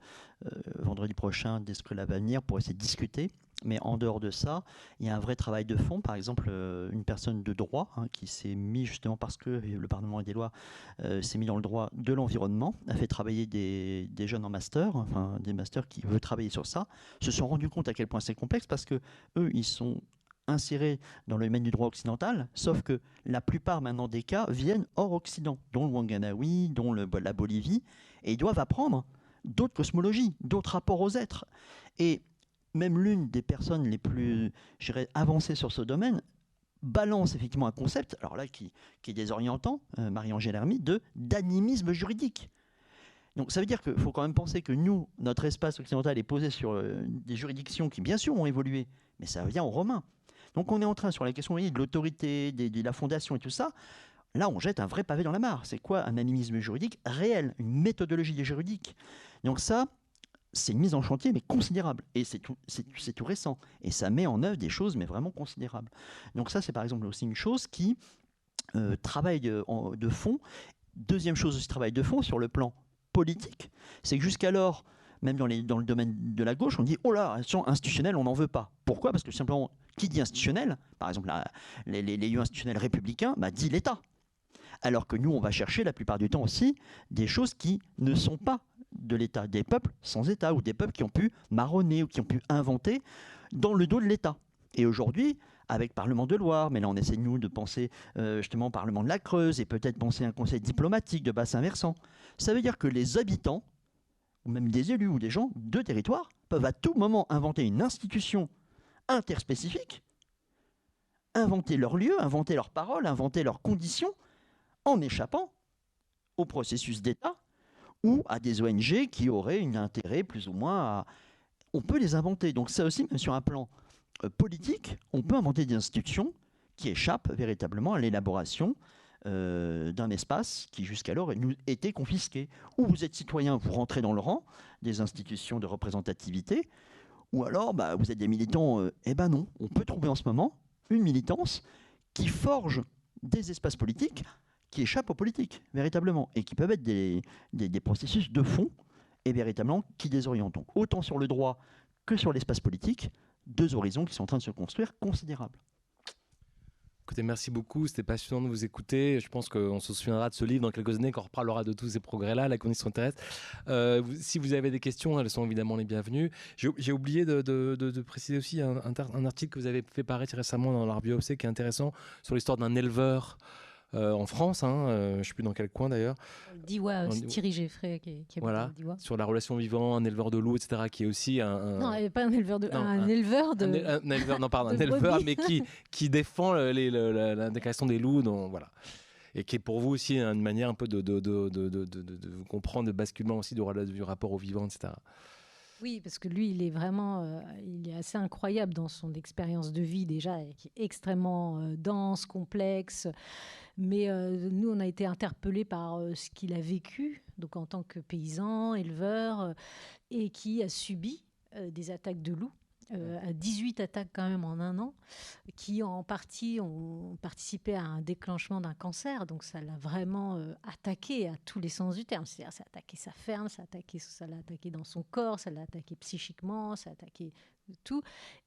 vendredi prochain, que là va venir pour essayer de discuter, mais en dehors de ça, il y a un vrai travail de fond. Par exemple, euh, une personne de droit hein, qui s'est mis justement parce que le Parlement des lois euh, s'est mis dans le droit de l'environnement, a fait travailler des, jeunes en master, enfin des masters qui veulent travailler sur ça, se sont rendus compte à quel point c'est complexe parce que eux, ils sont insérés dans le domaine du droit occidental, sauf que la plupart maintenant des cas viennent hors Occident, dont le Wanganawi, dont la Bolivie, et ils doivent apprendre d'autres cosmologies, d'autres rapports aux êtres. Et même l'une des personnes les plus avancées sur ce domaine balance effectivement un concept, alors là qui, est désorientant, euh, Marie-Angèle Hermite, de d'animisme juridique. Donc ça veut dire qu'il faut quand même penser que nous, notre espace occidental est posé sur euh, des juridictions qui bien sûr ont évolué, mais ça vient aux Romains. Donc on est en train sur la question de l'autorité, de la fondation et tout ça. Là, on jette un vrai pavé dans la mare. C'est quoi un animisme juridique réel, une méthodologie juridique? Donc ça, c'est une mise en chantier, mais considérable. Et c'est tout, récent. Et ça met en œuvre des choses, mais vraiment considérables. Donc ça, c'est par exemple aussi une chose qui euh, travaille de, de, fond. Deuxième chose aussi, travail de fond sur le plan politique, c'est que jusqu'alors, même dans, le domaine de la gauche, on dit oh là, institutionnelle, on n'en veut pas. Pourquoi? Parce que simplement, qui dit institutionnel, par exemple les, les, lieux institutionnels républicains, bah, dit l'État. Alors que nous, on va chercher la plupart du temps aussi des choses qui ne sont pas de l'État, des peuples sans État, ou des peuples qui ont pu marronner ou qui ont pu inventer dans le dos de l'État. Et aujourd'hui, avec Parlement de Loire, mais là on essaie nous de penser euh, justement Parlement de la Creuse et peut-être penser un conseil diplomatique de bassin versant. Ça veut dire que les habitants, ou même des élus ou des gens de territoire, peuvent à tout moment inventer une institution interspécifique, inventer leurs lieux, inventer leurs paroles, inventer leurs conditions, en échappant au processus d'État ou à des ONG qui auraient un intérêt plus ou moins à... On peut les inventer. Donc ça aussi, même sur un plan euh, politique, on peut inventer des institutions qui échappent véritablement à l'élaboration euh, d'un espace qui jusqu'alors nous était confisqué. Ou vous êtes citoyen, vous rentrez dans le rang des institutions de représentativité, ou alors bah, vous êtes des militants. Euh, eh ben non, on peut trouver en ce moment une militance qui forge des espaces politiques qui échappent aux politiques, véritablement, et qui peuvent être des, des, processus de fond et véritablement qui désorientent. autant sur le droit que sur l'espace politique, deux horizons qui sont en train de se construire considérables. Écoutez, merci beaucoup. C'était passionnant de vous écouter. Je pense qu'on se souviendra de ce livre dans quelques années, qu'on reparlera de tous ces progrès-là, la condition terrestre. Euh, si vous avez des questions, elles sont évidemment les bienvenues. J'ai oublié de, préciser aussi un, article que vous avez fait paraître récemment dans l'Arbiopsé qui est intéressant sur l'histoire d'un éleveur euh, en France, hein, euh, je ne sais plus dans quel coin d'ailleurs. Diwa, c'est Thierry Geffray qui, est voilà, sur la relation vivant, un éleveur de loups, etc., qui est aussi un, non, il pas un éleveur de, un, éleveur de, un, éleveur, non pardon, un éleveur, mais qui qui défend les, la, déclaration des loups, donc voilà et qui est pour vous aussi une manière un peu de, de, de, de comprendre le basculement aussi du, du rapport au vivant, etc. Oui, parce que lui, il est vraiment, euh, il est assez incroyable dans son expérience de vie déjà, qui est extrêmement euh, dense, complexe. Mais euh, nous, on a été interpellés par ce qu'il a vécu, donc en tant que paysan, éleveur, et qui a subi des attaques de loups à 18 attaques quand même en un an, qui en partie ont participé à un déclenchement d'un cancer. Donc ça l'a vraiment euh, attaqué à tous les sens du terme. C'est-à-dire ça a attaqué sa ferme, ça attaqué, l'a attaqué dans son corps, ça l'a attaqué psychiquement, ça a attaqué tout.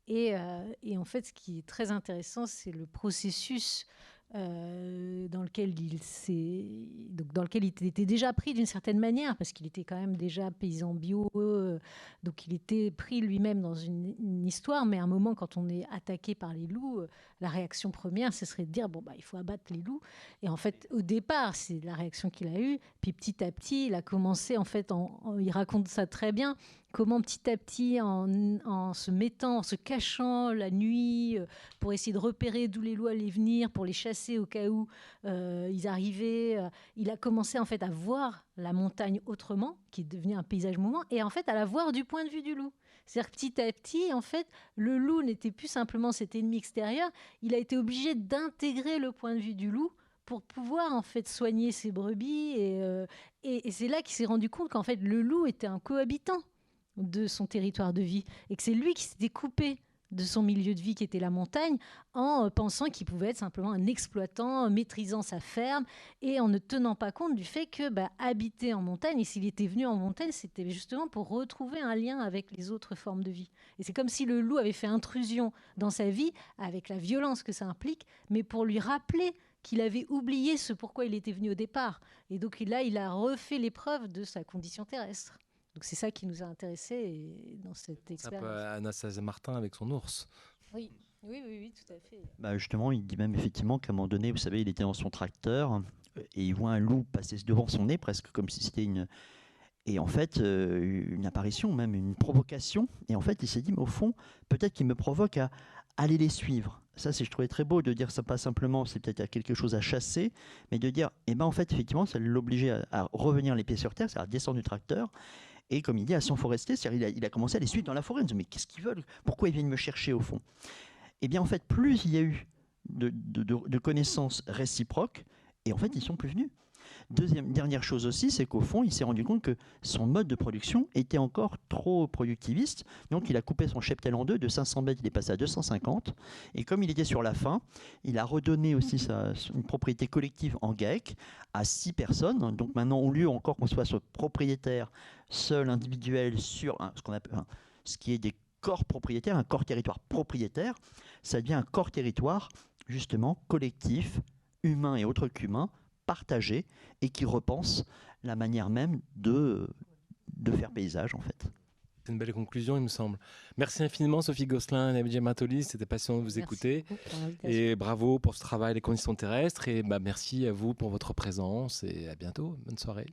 Euh, et, en fait, ce qui est très intéressant, c'est le processus euh, dans lequel il s'est donc dans lequel il était déjà pris d'une certaine manière parce qu'il était quand même déjà paysan bio euh, donc il était pris lui-même dans une, histoire mais à un moment quand on est attaqué par les loups euh, la réaction première ce serait de dire bon bah il faut abattre les loups. Et en fait au départ c'est la réaction qu'il a eue puis petit à petit il a commencé en fait il raconte ça très bien comment petit à petit, en, se mettant, en se cachant la nuit, euh, pour essayer de repérer d'où les loups allaient venir, pour les chasser au cas où euh, ils arrivaient, euh, il a commencé en fait à voir la montagne autrement, qui devenue un paysage mouvant, et en fait à la voir du point de vue du loup. C'est-à-dire petit à petit, en fait, le loup n'était plus simplement cet ennemi extérieur, il a été obligé d'intégrer le point de vue du loup pour pouvoir en fait soigner ses brebis et, et c'est là qu'il s'est rendu compte qu'en fait le loup était un cohabitant de son territoire de vie et que c'est lui qui s'était coupé de son milieu de vie qui était la montagne en euh, pensant qu'il pouvait être simplement un exploitant maîtrisant sa ferme et en ne tenant pas compte du fait que bah, habiter en montagne et s'il était venu en montagne c'était justement pour retrouver un lien avec les autres formes de vie. Et c'est comme si le loup avait fait intrusion dans sa vie avec la violence que ça implique mais pour lui rappeler qu'il avait oublié ce pourquoi il était venu au départ. Et donc là il a refait l'épreuve de sa condition terrestre donc c'est ça qui nous a intéressés dans cette expérience. Anastasia Martin avec son ours. Oui. Oui, oui, oui, tout à fait. Bah justement, il dit même effectivement qu'à un moment donné, vous savez, il était dans son tracteur euh, et il voit un loup passer devant son nez, presque comme si c'était une. Et en fait, euh, une apparition, même une provocation. Et en fait, il s'est dit, mais au fond, peut-être qu'il me provoque à aller les suivre. Ça, c'est, je trouvais très beau de dire ça pas simplement, c'est peut-être quelque chose à chasser, mais de dire, eh ben en fait, effectivement, ça l'obligeait à, à, revenir les pieds sur terre, c'est-à-dire descendre du tracteur et comme il dit, à son forestier, il a, il a commencé à les suivre dans la forêt. Il dit, mais qu'est-ce qu'ils veulent? Pourquoi ils viennent me chercher au fond? Eh bien, en fait, plus il y a eu de, connaissances réciproques, et en fait, ils sont plus venus. Deuxième, dernière chose aussi, c'est qu'au fond, il s'est rendu compte que son mode de production était encore trop productiviste. Donc, il a coupé son cheptel en deux. De 500 mètres, il est passé à 250. Et comme il était sur la fin, il a redonné aussi sa, une propriété collective en GAEC à six personnes. Donc, maintenant, au lieu encore qu'on soit propriétaire seul, individuel, sur ce qu'on appelle ce qui est des corps propriétaires, un corps territoire propriétaire, ça devient un corps territoire justement collectif, humain et autre qu'humain, partagé et qui repense la manière même de, de faire paysage en fait. C'est une belle conclusion, il me semble. Merci infiniment, Sophie Gosselin et Abidjan Matoli. C'était passionnant de vous écouter. Et bravo pour ce travail, les conditions terrestres. Et bah, merci à vous pour votre présence. Et à bientôt. Bonne soirée.